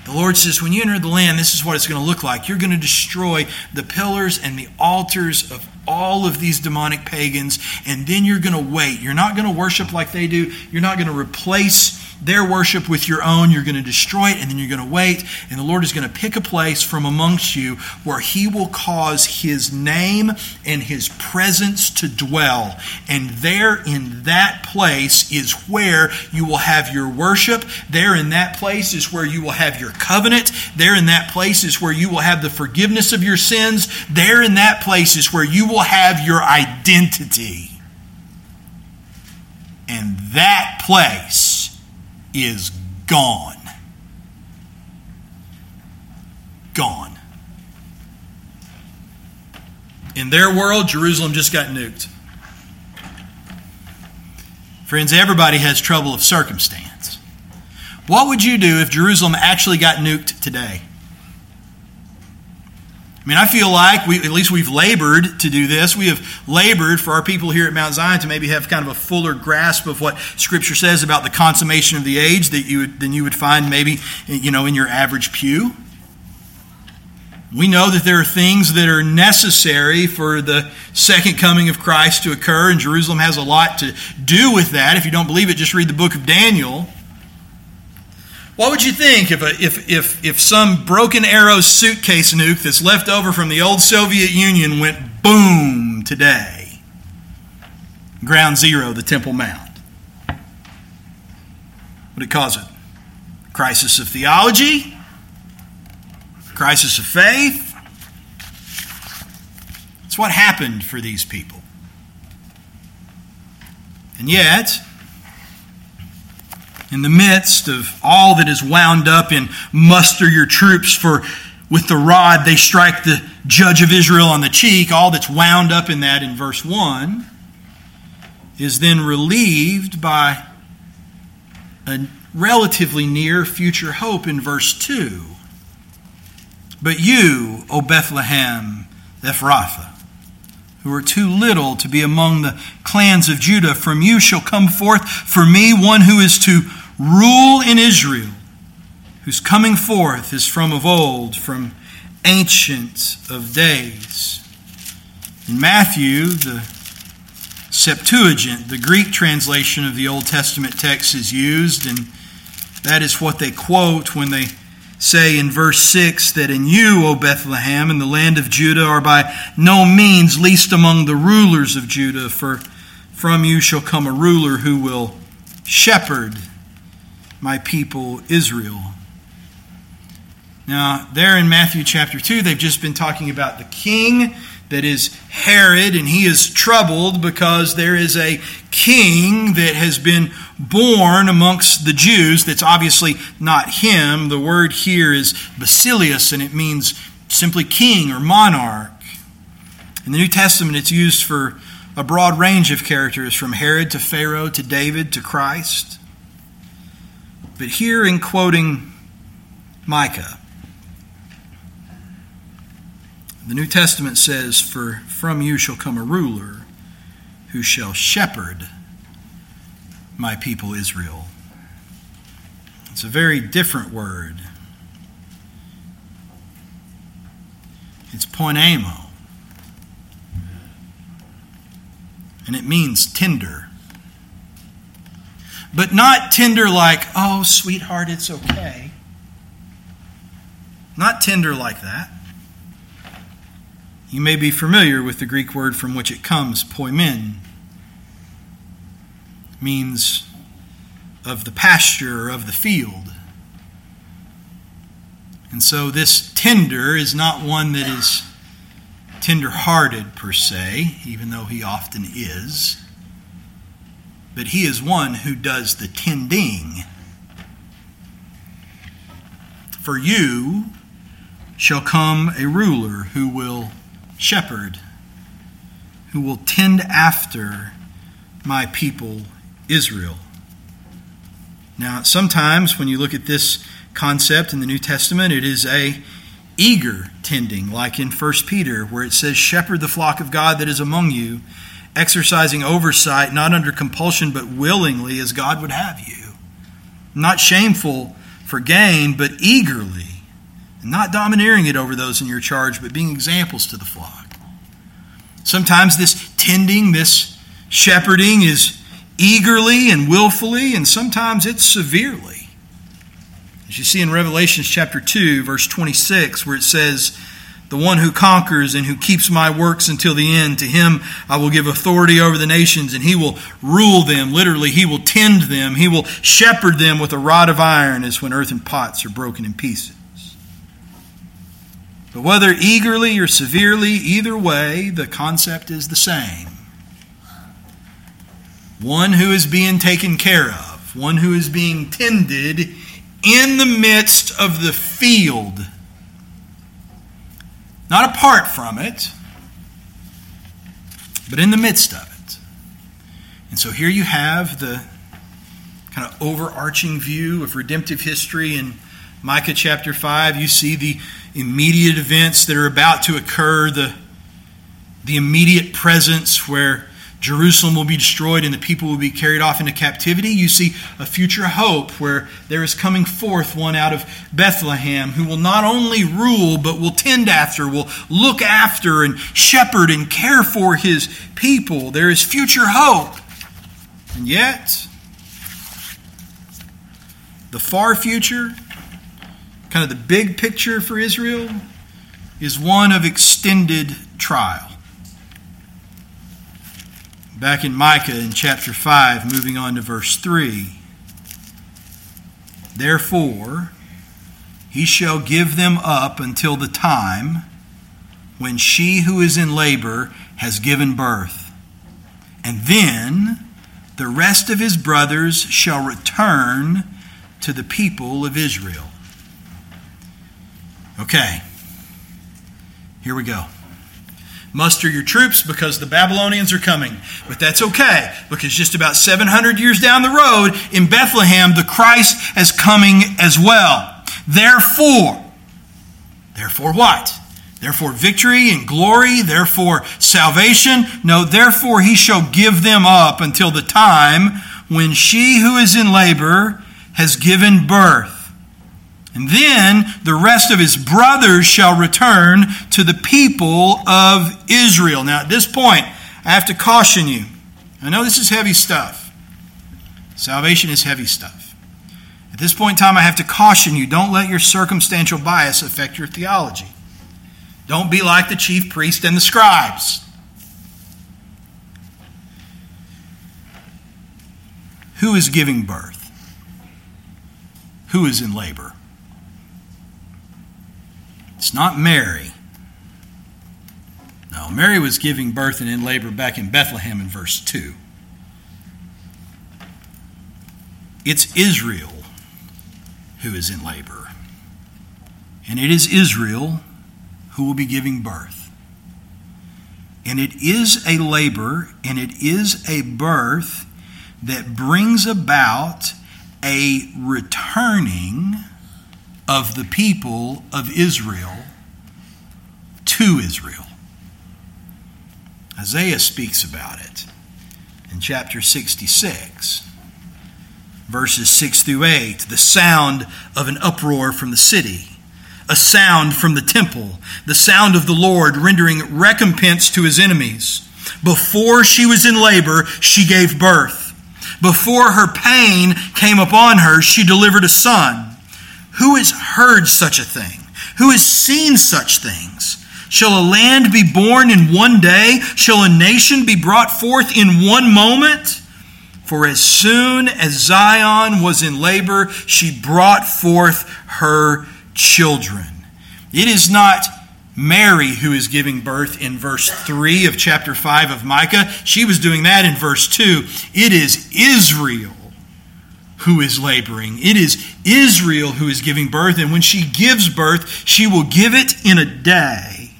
The Lord says, when you enter the land, this is what it's going to look like. You're going to destroy the pillars and the altars of all of these demonic pagans, and then you're going to wait. You're not going to worship like they do. You're not going to replace their worship with your own. You're going to destroy it, and then you're going to wait. And the Lord is going to pick a place from amongst you where He will cause His name and His presence to dwell. And there in that place is where you will have your worship. There in that place is where you will have your covenant. There in that place is where you will have the forgiveness of your sins. There in that place is where you will have your identity. And that place is gone. Gone. In their world, Jerusalem just got nuked. Friends, everybody has trouble of circumstance. What would you do if Jerusalem actually got nuked today? I mean, I feel like we, at least we've labored to do this. We have labored for our people here at Mount Zion to maybe have kind of a fuller grasp of what Scripture says about the consummation of the age that you would, than you would find maybe you know in your average pew. We know that there are things that are necessary for the second coming of Christ to occur, and Jerusalem has a lot to do with that. If you don't believe it, just read the book of Daniel. What would you think if, a, if, if, if some broken arrow suitcase nuke that's left over from the old Soviet Union went boom today? Ground zero, the Temple Mount. What did it cause it? Crisis of theology? Crisis of faith? It's what happened for these people. And yet, in the midst of all that is wound up in muster your troops for with the rod they strike the judge of Israel on the cheek, all that's wound up in that in verse 1 is then relieved by a relatively near future hope in verse 2. But you, O Bethlehem Ephrathah, who are too little to be among the clans of Judah, from you shall come forth for me one who is to rule in Israel, whose coming forth is from of old, from ancient of days. In Matthew, the Septuagint, the Greek translation of the Old Testament text, is used, and that is what they quote when they say in verse 6 that in you, O Bethlehem, in the land of Judah, are by no means least among the rulers of Judah, for from you shall come a ruler who will shepherd my people Israel. Now, there in Matthew chapter 2, they've just been talking about the king that is Herod, and he is troubled because there is a king that has been born amongst the Jews that's obviously not him. The word here is basileus, and it means simply king or monarch. In the New Testament, it's used for a broad range of characters from Herod to Pharaoh to David to Christ. But here, in quoting Micah, the New Testament says, For from you shall come a ruler who shall shepherd my people Israel. It's a very different word. It's poimaino. And it means tender. But not tender like, oh, sweetheart, it's okay. Not tender like that. You may be familiar with the Greek word from which it comes, poimen. means of the pasture or of the field. And so this tender is not one that is tender hearted per se, even though he often is, but he is one who does the tending. For you shall come a ruler who will shepherd who will tend after my people Israel. Now, sometimes when you look at this concept in the New Testament, it is a eager tending, like in 1 Peter, where it says, Shepherd the flock of God that is among you, exercising oversight, not under compulsion, but willingly, as God would have you. Not shameful for gain, but eagerly And not domineering it over those in your charge, but being examples to the flock. Sometimes this tending, this shepherding is eagerly and willfully, and sometimes it's severely. As you see in Revelation chapter 2, verse 26, where it says, The one who conquers and who keeps my works until the end, to him I will give authority over the nations, and he will rule them. Literally, he will tend them. He will shepherd them with a rod of iron, as when earthen pots are broken in pieces. But whether eagerly or severely, either way, the concept is the same one who is being taken care of, one who is being tended in the midst of the field, not apart from it, but in the midst of it. And so here you have the kind of overarching view of redemptive history in Micah chapter 5. You see the immediate events that are about to occur, the, the immediate presence where Jerusalem will be destroyed and the people will be carried off into captivity. You see a future hope where there is coming forth one out of Bethlehem who will not only rule, but will tend after, will look after and shepherd and care for his people. There is future hope. And yet, the far future, kind of the big picture for Israel, is one of extended trial back in Micah in chapter 5, moving on to verse 3. Therefore, he shall give them up until the time when she who is in labor has given birth. And then the rest of his brothers shall return to the people of Israel. Okay, here we go. Muster your troops because the Babylonians are coming. But that's okay, because just about 700 years down the road in Bethlehem, the Christ is coming as well. Therefore, therefore what? Therefore, victory and glory, therefore, salvation. No, therefore, he shall give them up until the time when she who is in labor has given birth and then the rest of his brothers shall return to the people of Israel. Now, at this point, I have to caution you. I know this is heavy stuff. Salvation is heavy stuff. At this point in time, I have to caution you don't let your circumstantial bias affect your theology. Don't be like the chief priest and the scribes. Who is giving birth? Who is in labor? It's not Mary. No, Mary was giving birth and in labor back in Bethlehem in verse 2. It's Israel who is in labor. And it is Israel who will be giving birth. And it is a labor and it is a birth that brings about a returning of the people of Israel to Israel. Isaiah speaks about it in chapter 66, verses 6 through 8. The sound of an uproar from the city, a sound from the temple, the sound of the Lord rendering recompense to his enemies. Before she was in labor, she gave birth. Before her pain came upon her, she delivered a son. Who has heard such a thing? Who has seen such things? Shall a land be born in one day? Shall a nation be brought forth in one moment? For as soon as Zion was in labor, she brought forth her children. It is not Mary who is giving birth in verse 3 of chapter 5 of Micah. She was doing that in verse 2. It is Israel who is laboring. It is Israel who is giving birth, and when she gives birth, she will give it in a day.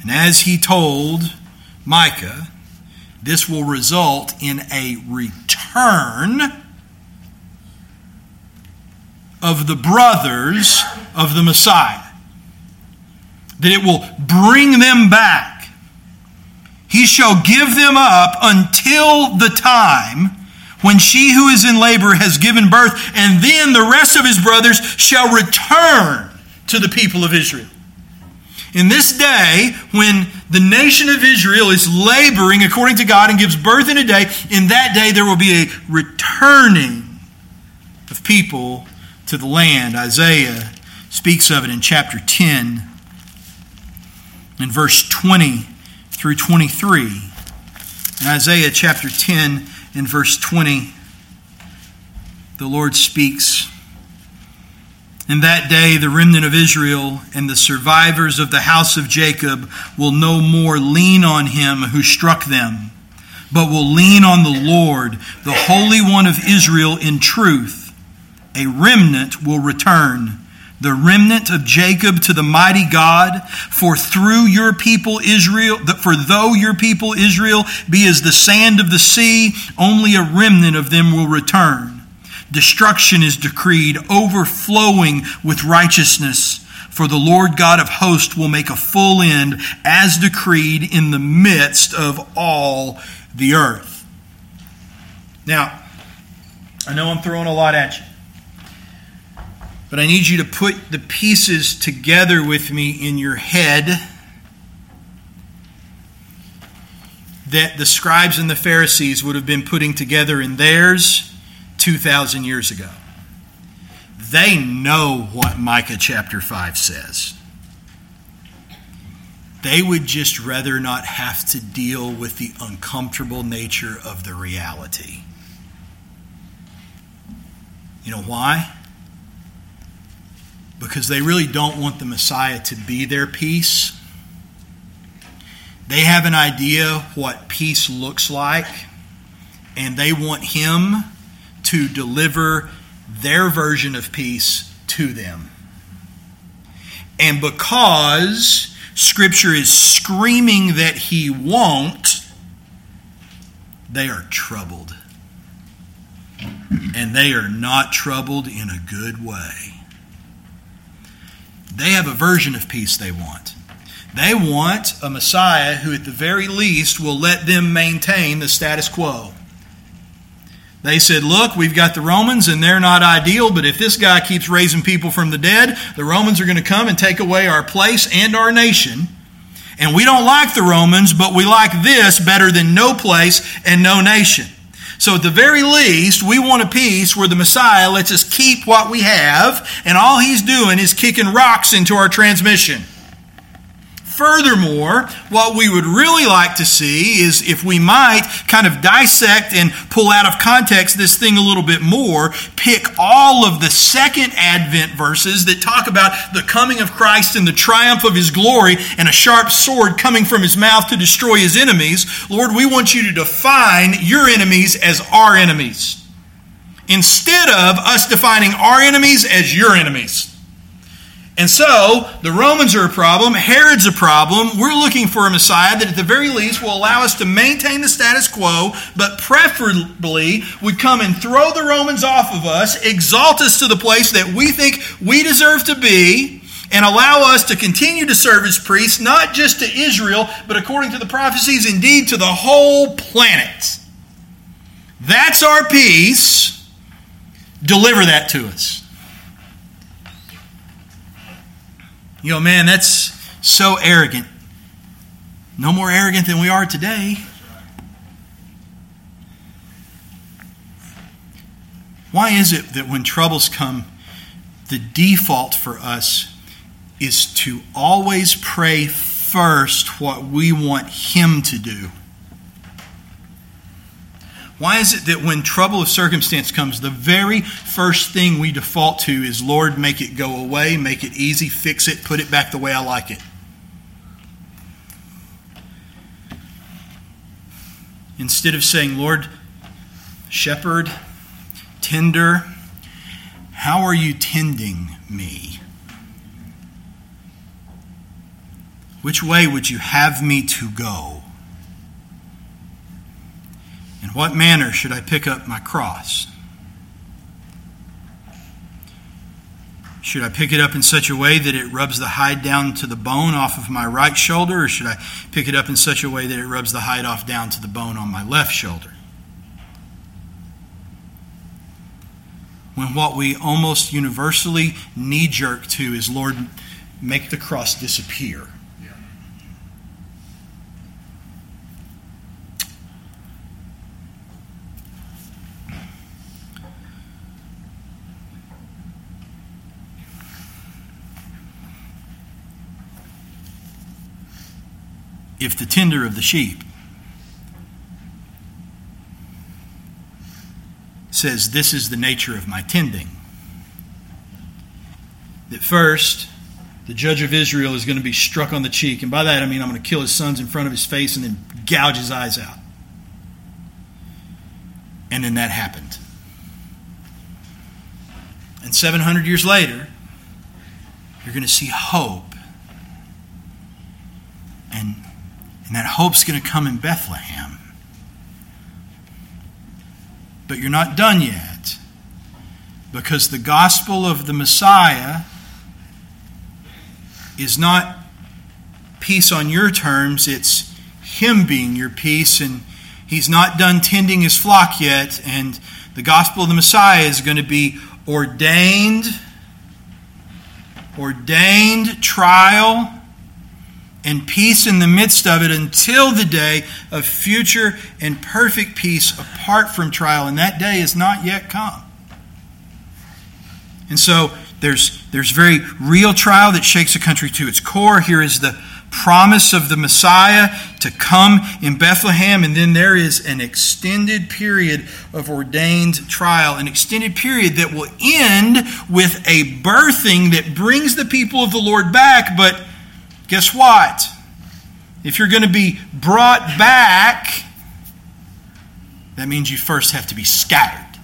And as he told Micah, this will result in a return of the brothers of the Messiah. That it will bring them back. He shall give them up until the time when she who is in labor has given birth, and then the rest of his brothers shall return to the people of Israel. In this day, when the nation of Israel is laboring according to God and gives birth in a day, in that day there will be a returning of people to the land. Isaiah speaks of it in chapter 10, in verse 20 through 23. In Isaiah chapter 10, in verse 20, the Lord speaks in that day, the remnant of Israel and the survivors of the house of Jacob will no more lean on him who struck them, but will lean on the Lord, the Holy One of Israel, in truth. A remnant will return, the remnant of Jacob to the mighty God. For through your people Israel, for though your people Israel be as the sand of the sea, only a remnant of them will return destruction is decreed, overflowing with righteousness. For the Lord God of hosts will make a full end, as decreed, in the midst of all the earth. Now, I know I'm throwing a lot at you, but I need you to put the pieces together with me in your head that the scribes and the Pharisees would have been putting together in theirs 2,000 years ago. They know what Micah chapter 5 says. They would just rather not have to deal with the uncomfortable nature of the reality. You know why? Because they really don't want the Messiah to be their peace. They have an idea what peace looks like, and they want Him to deliver their version of peace to them. And because Scripture is screaming that He won't, they are troubled. And they are not troubled in a good way. They have a version of peace they want. They want a Messiah who, at the very least, will let them maintain the status quo. They said, Look, we've got the Romans and they're not ideal, but if this guy keeps raising people from the dead, the Romans are going to come and take away our place and our nation. And we don't like the Romans, but we like this better than no place and no nation. So at the very least, we want a peace where the Messiah lets us keep what we have, and all he's doing is kicking rocks into our transmission. Furthermore, what we would really like to see is if we might kind of dissect and pull out of context this thing a little bit more, pick all of the second Advent verses that talk about the coming of Christ and the triumph of his glory and a sharp sword coming from his mouth to destroy his enemies. Lord, we want you to define your enemies as our enemies instead of us defining our enemies as your enemies. And so, the Romans are a problem, Herod's a problem. We're looking for a Messiah that at the very least will allow us to maintain the status quo, but preferably would come and throw the Romans off of us, exalt us to the place that we think we deserve to be, and allow us to continue to serve as priests, not just to Israel, but according to the prophecies, indeed to the whole planet. That's our peace. Deliver that to us. You go, man, that's so arrogant. No more arrogant than we are today. Why is it that when troubles come, the default for us is to always pray first what we want Him to do? Why is it that when trouble of circumstance comes, the very first thing we default to is, Lord, make it go away, make it easy, fix it, put it back the way I like it? Instead of saying, Lord, shepherd, tender, how are you tending me? Which way would you have me to go? In what manner should I pick up my cross? Should I pick it up in such a way that it rubs the hide down to the bone off of my right shoulder, or should I pick it up in such a way that it rubs the hide off down to the bone on my left shoulder? When what we almost universally knee jerk to is, Lord, make the cross disappear. If the tender of the sheep says, This is the nature of my tending, that first, the judge of Israel is going to be struck on the cheek. And by that, I mean I'm going to kill his sons in front of his face and then gouge his eyes out. And then that happened. And 700 years later, you're going to see hope. And, and that hope's going to come in Bethlehem. But you're not done yet. Because the gospel of the Messiah is not peace on your terms, it's Him being your peace. And He's not done tending His flock yet. And the gospel of the Messiah is going to be ordained, ordained trial and peace in the midst of it until the day of future and perfect peace apart from trial. And that day is not yet come. And so there's, there's very real trial that shakes a country to its core. Here is the promise of the Messiah to come in Bethlehem, and then there is an extended period of ordained trial, an extended period that will end with a birthing that brings the people of the Lord back. But guess what? If you're going to be brought back, that means you first have to be scattered.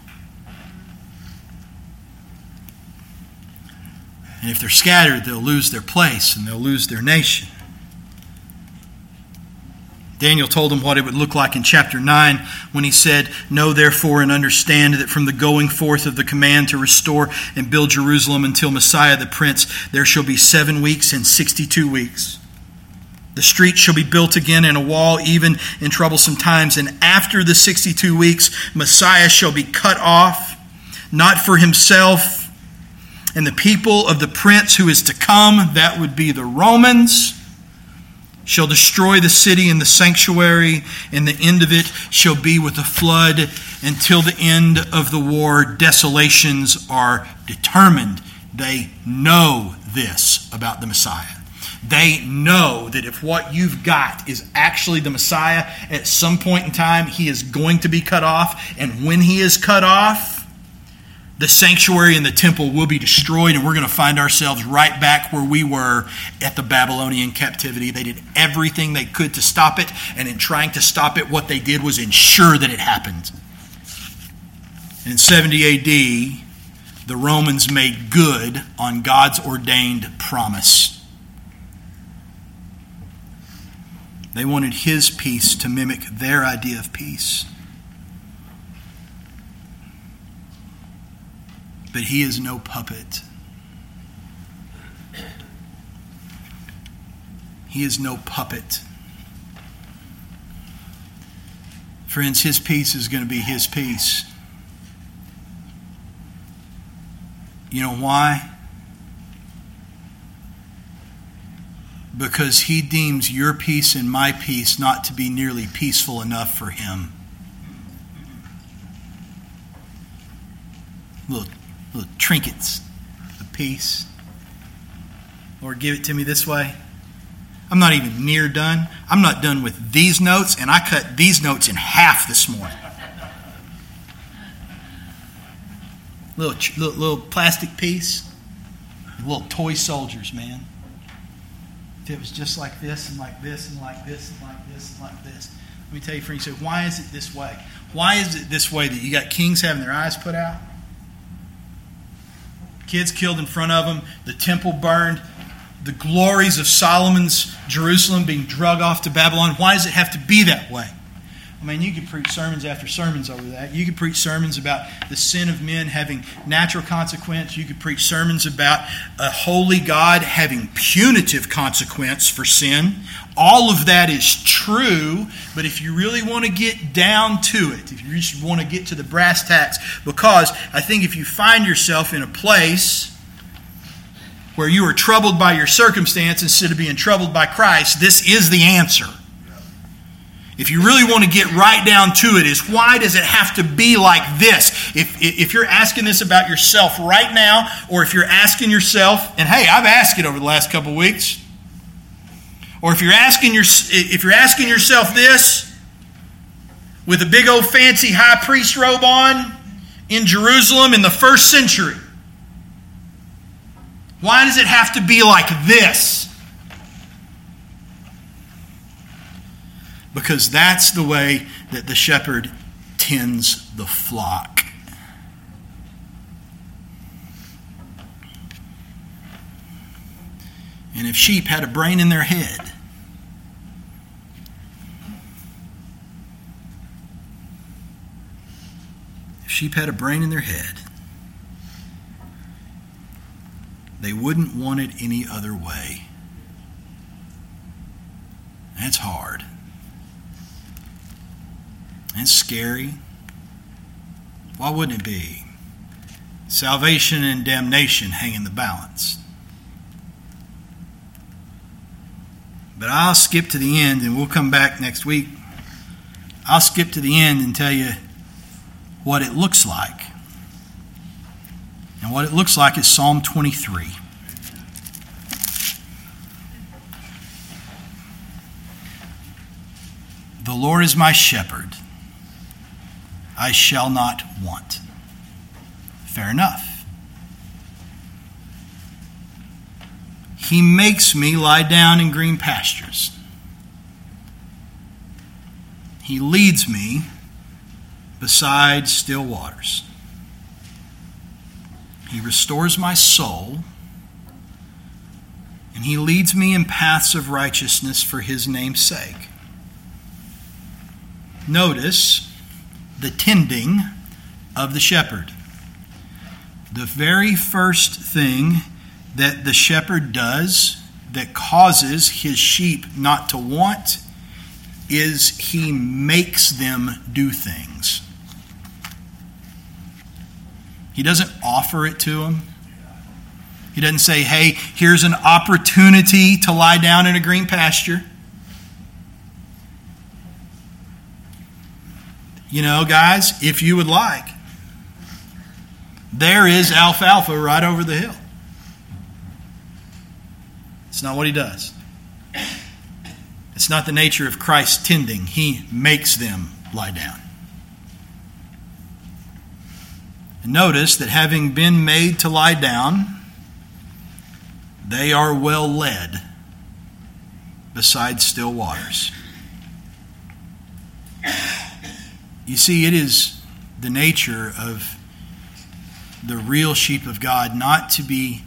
And if they're scattered, they'll lose their place and they'll lose their nation. Daniel told them what it would look like in chapter 9 when he said, Know therefore and understand that from the going forth of the command to restore and build Jerusalem until Messiah the Prince, there shall be seven weeks and 62 weeks. The street shall be built again and a wall even in troublesome times. And after the 62 weeks, Messiah shall be cut off, not for himself and the people of the prince who is to come, that would be the Romans shall destroy the city and the sanctuary, and the end of it shall be with a flood until the end of the war. Desolations are determined. They know this about the Messiah. They know that if what you've got is actually the Messiah, at some point in time, he is going to be cut off. And when he is cut off, the sanctuary and the temple will be destroyed, and we're going to find ourselves right back where we were at the Babylonian captivity. They did everything they could to stop it, and in trying to stop it, what they did was ensure that it happened. In 70 AD, the Romans made good on God's ordained promise. They wanted his peace to mimic their idea of peace. But he is no puppet. He is no puppet. Friends, his peace is going to be his peace. You know why? Because he deems your peace and my peace not to be nearly peaceful enough for him. Little little trinkets of peace. Lord, give it to me this way. I'm not even near done. I'm not done with these notes, and I cut these notes in half this morning. Little, little, little plastic piece. Little toy soldiers, man. If it was just like this and like this and like this and like this and like this. Let me tell you, friends, so why is it this way? Why is it this way that you got kings having their eyes put out? Kids killed in front of them, the temple burned, the glories of Solomon's Jerusalem being drug off to Babylon. Why does it have to be that way? I mean, you could preach sermons after sermons over that. You could preach sermons about the sin of men having natural consequence. You could preach sermons about a holy God having punitive consequence for sin. All of that is true, but if you really want to get down to it, if you just want to get to the brass tacks, because I think if you find yourself in a place where you are troubled by your circumstance instead of being troubled by Christ, this is the answer if you really want to get right down to it, is why does it have to be like this? If, if you're asking this about yourself right now, or if you're asking yourself, and hey, I've asked it over the last couple weeks, Or if you're asking your, if you're asking yourself this with a big old fancy high priest robe on in Jerusalem in the first century, why does it have to be like this? Because that's the way that the shepherd tends the flock. And if sheep had a brain in their head, sheep had a brain in their head, they wouldn't want it any other way. That's hard. That's scary. Why wouldn't it be? Salvation and damnation hang in the balance. But I'll skip to the end and we'll come back next week. I'll skip to the end and tell you what it looks like. And what it looks like is Psalm 23. The Lord is my shepherd, I shall not want. Fair enough. He makes me lie down in green pastures. He leads me beside still waters. He restores my soul, and He leads me in paths of righteousness for His name's sake. Notice the tending of the shepherd. The very first thing that the shepherd does that causes his sheep not to want is he makes them do things. He doesn't offer it to them. He doesn't say, hey, here's an opportunity to lie down in a green pasture. You know, guys, if you would like, there is alfalfa right over the hill. It's not what he does. It's not the nature of Christ tending. He makes them lie down. And notice that having been made to lie down, they are well led beside still waters. You see, it is the nature of the real sheep of God not to be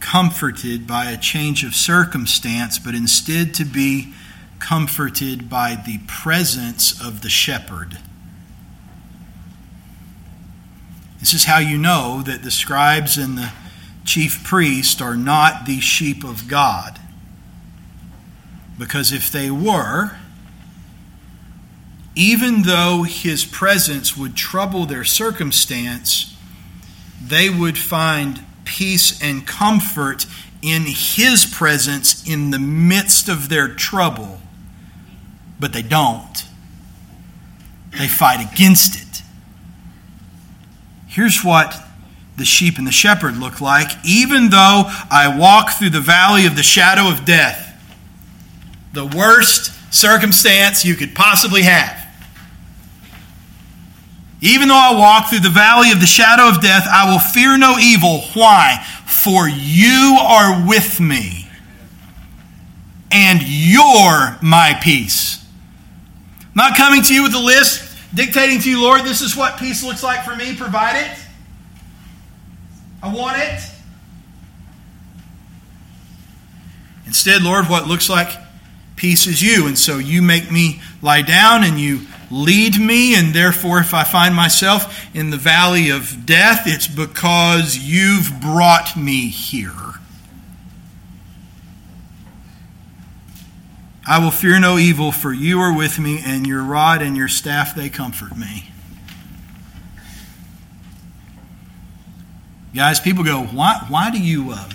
comforted by a change of circumstance, but instead to be comforted by the presence of the shepherd. This is how you know that the scribes and the chief priest are not the sheep of God. Because if they were, even though his presence would trouble their circumstance, they would find peace and comfort in His presence in the midst of their trouble. But they don't, they fight against it. Here's what the sheep and the shepherd look like. Even though I walk through the valley of the shadow of death, the worst circumstance you could possibly have. Even though I walk through the valley of the shadow of death, I will fear no evil. Why? For you are with me, and you're my peace. Not coming to you with a list dictating to you, Lord, this is what peace looks like for me. Provide it. I want it. Instead, Lord, what looks like peace is you. And so you make me lie down and you lead me, and therefore, if I find myself in the valley of death, it's because you've brought me here. I will fear no evil, for you are with me, and your rod and your staff, they comfort me. Guys, people go, why, why do you, uh,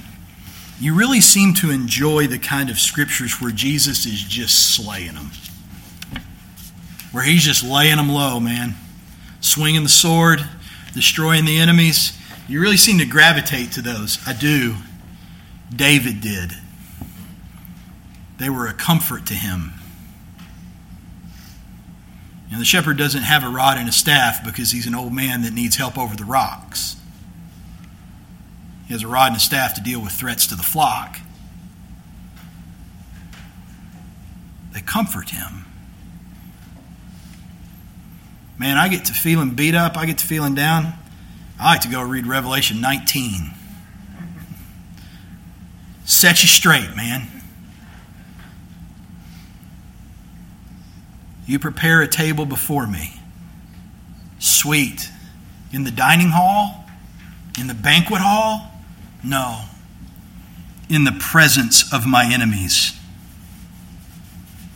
you really seem to enjoy the kind of scriptures where Jesus is just slaying them? where he's just laying them low, man. Swinging the sword, destroying the enemies. You really seem to gravitate to those. I do. David did. They were a comfort to him. And the shepherd doesn't have a rod and a staff because he's an old man that needs help over the rocks. He has a rod and a staff to deal with threats to the flock. They comfort him. Man, I get to feeling beat up, I get to feeling down. I like to go read Revelation 19. Set you straight, man. You prepare a table before me. Sweet. In the dining hall? In the banquet hall? No. In the presence of my enemies.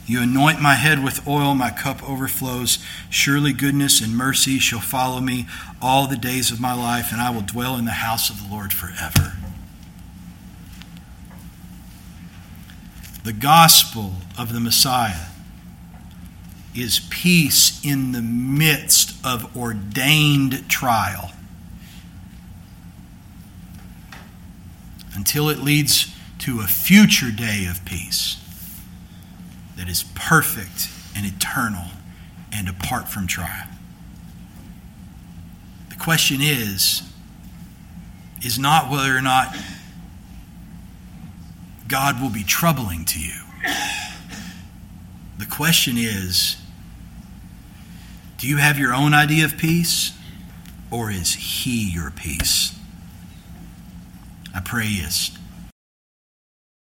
You anoint my head with oil, my cup overflows. Surely goodness and mercy shall follow me all the days of my life, and I will dwell in the house of the Lord forever. The gospel of the Messiah is peace in the midst of ordained trial. Until it leads to a future day of peace that is perfect and eternal and apart from trial. The question is is not whether or not God will be troubling to you. The question is do you have your own idea of peace or is he your peace? I pray yes.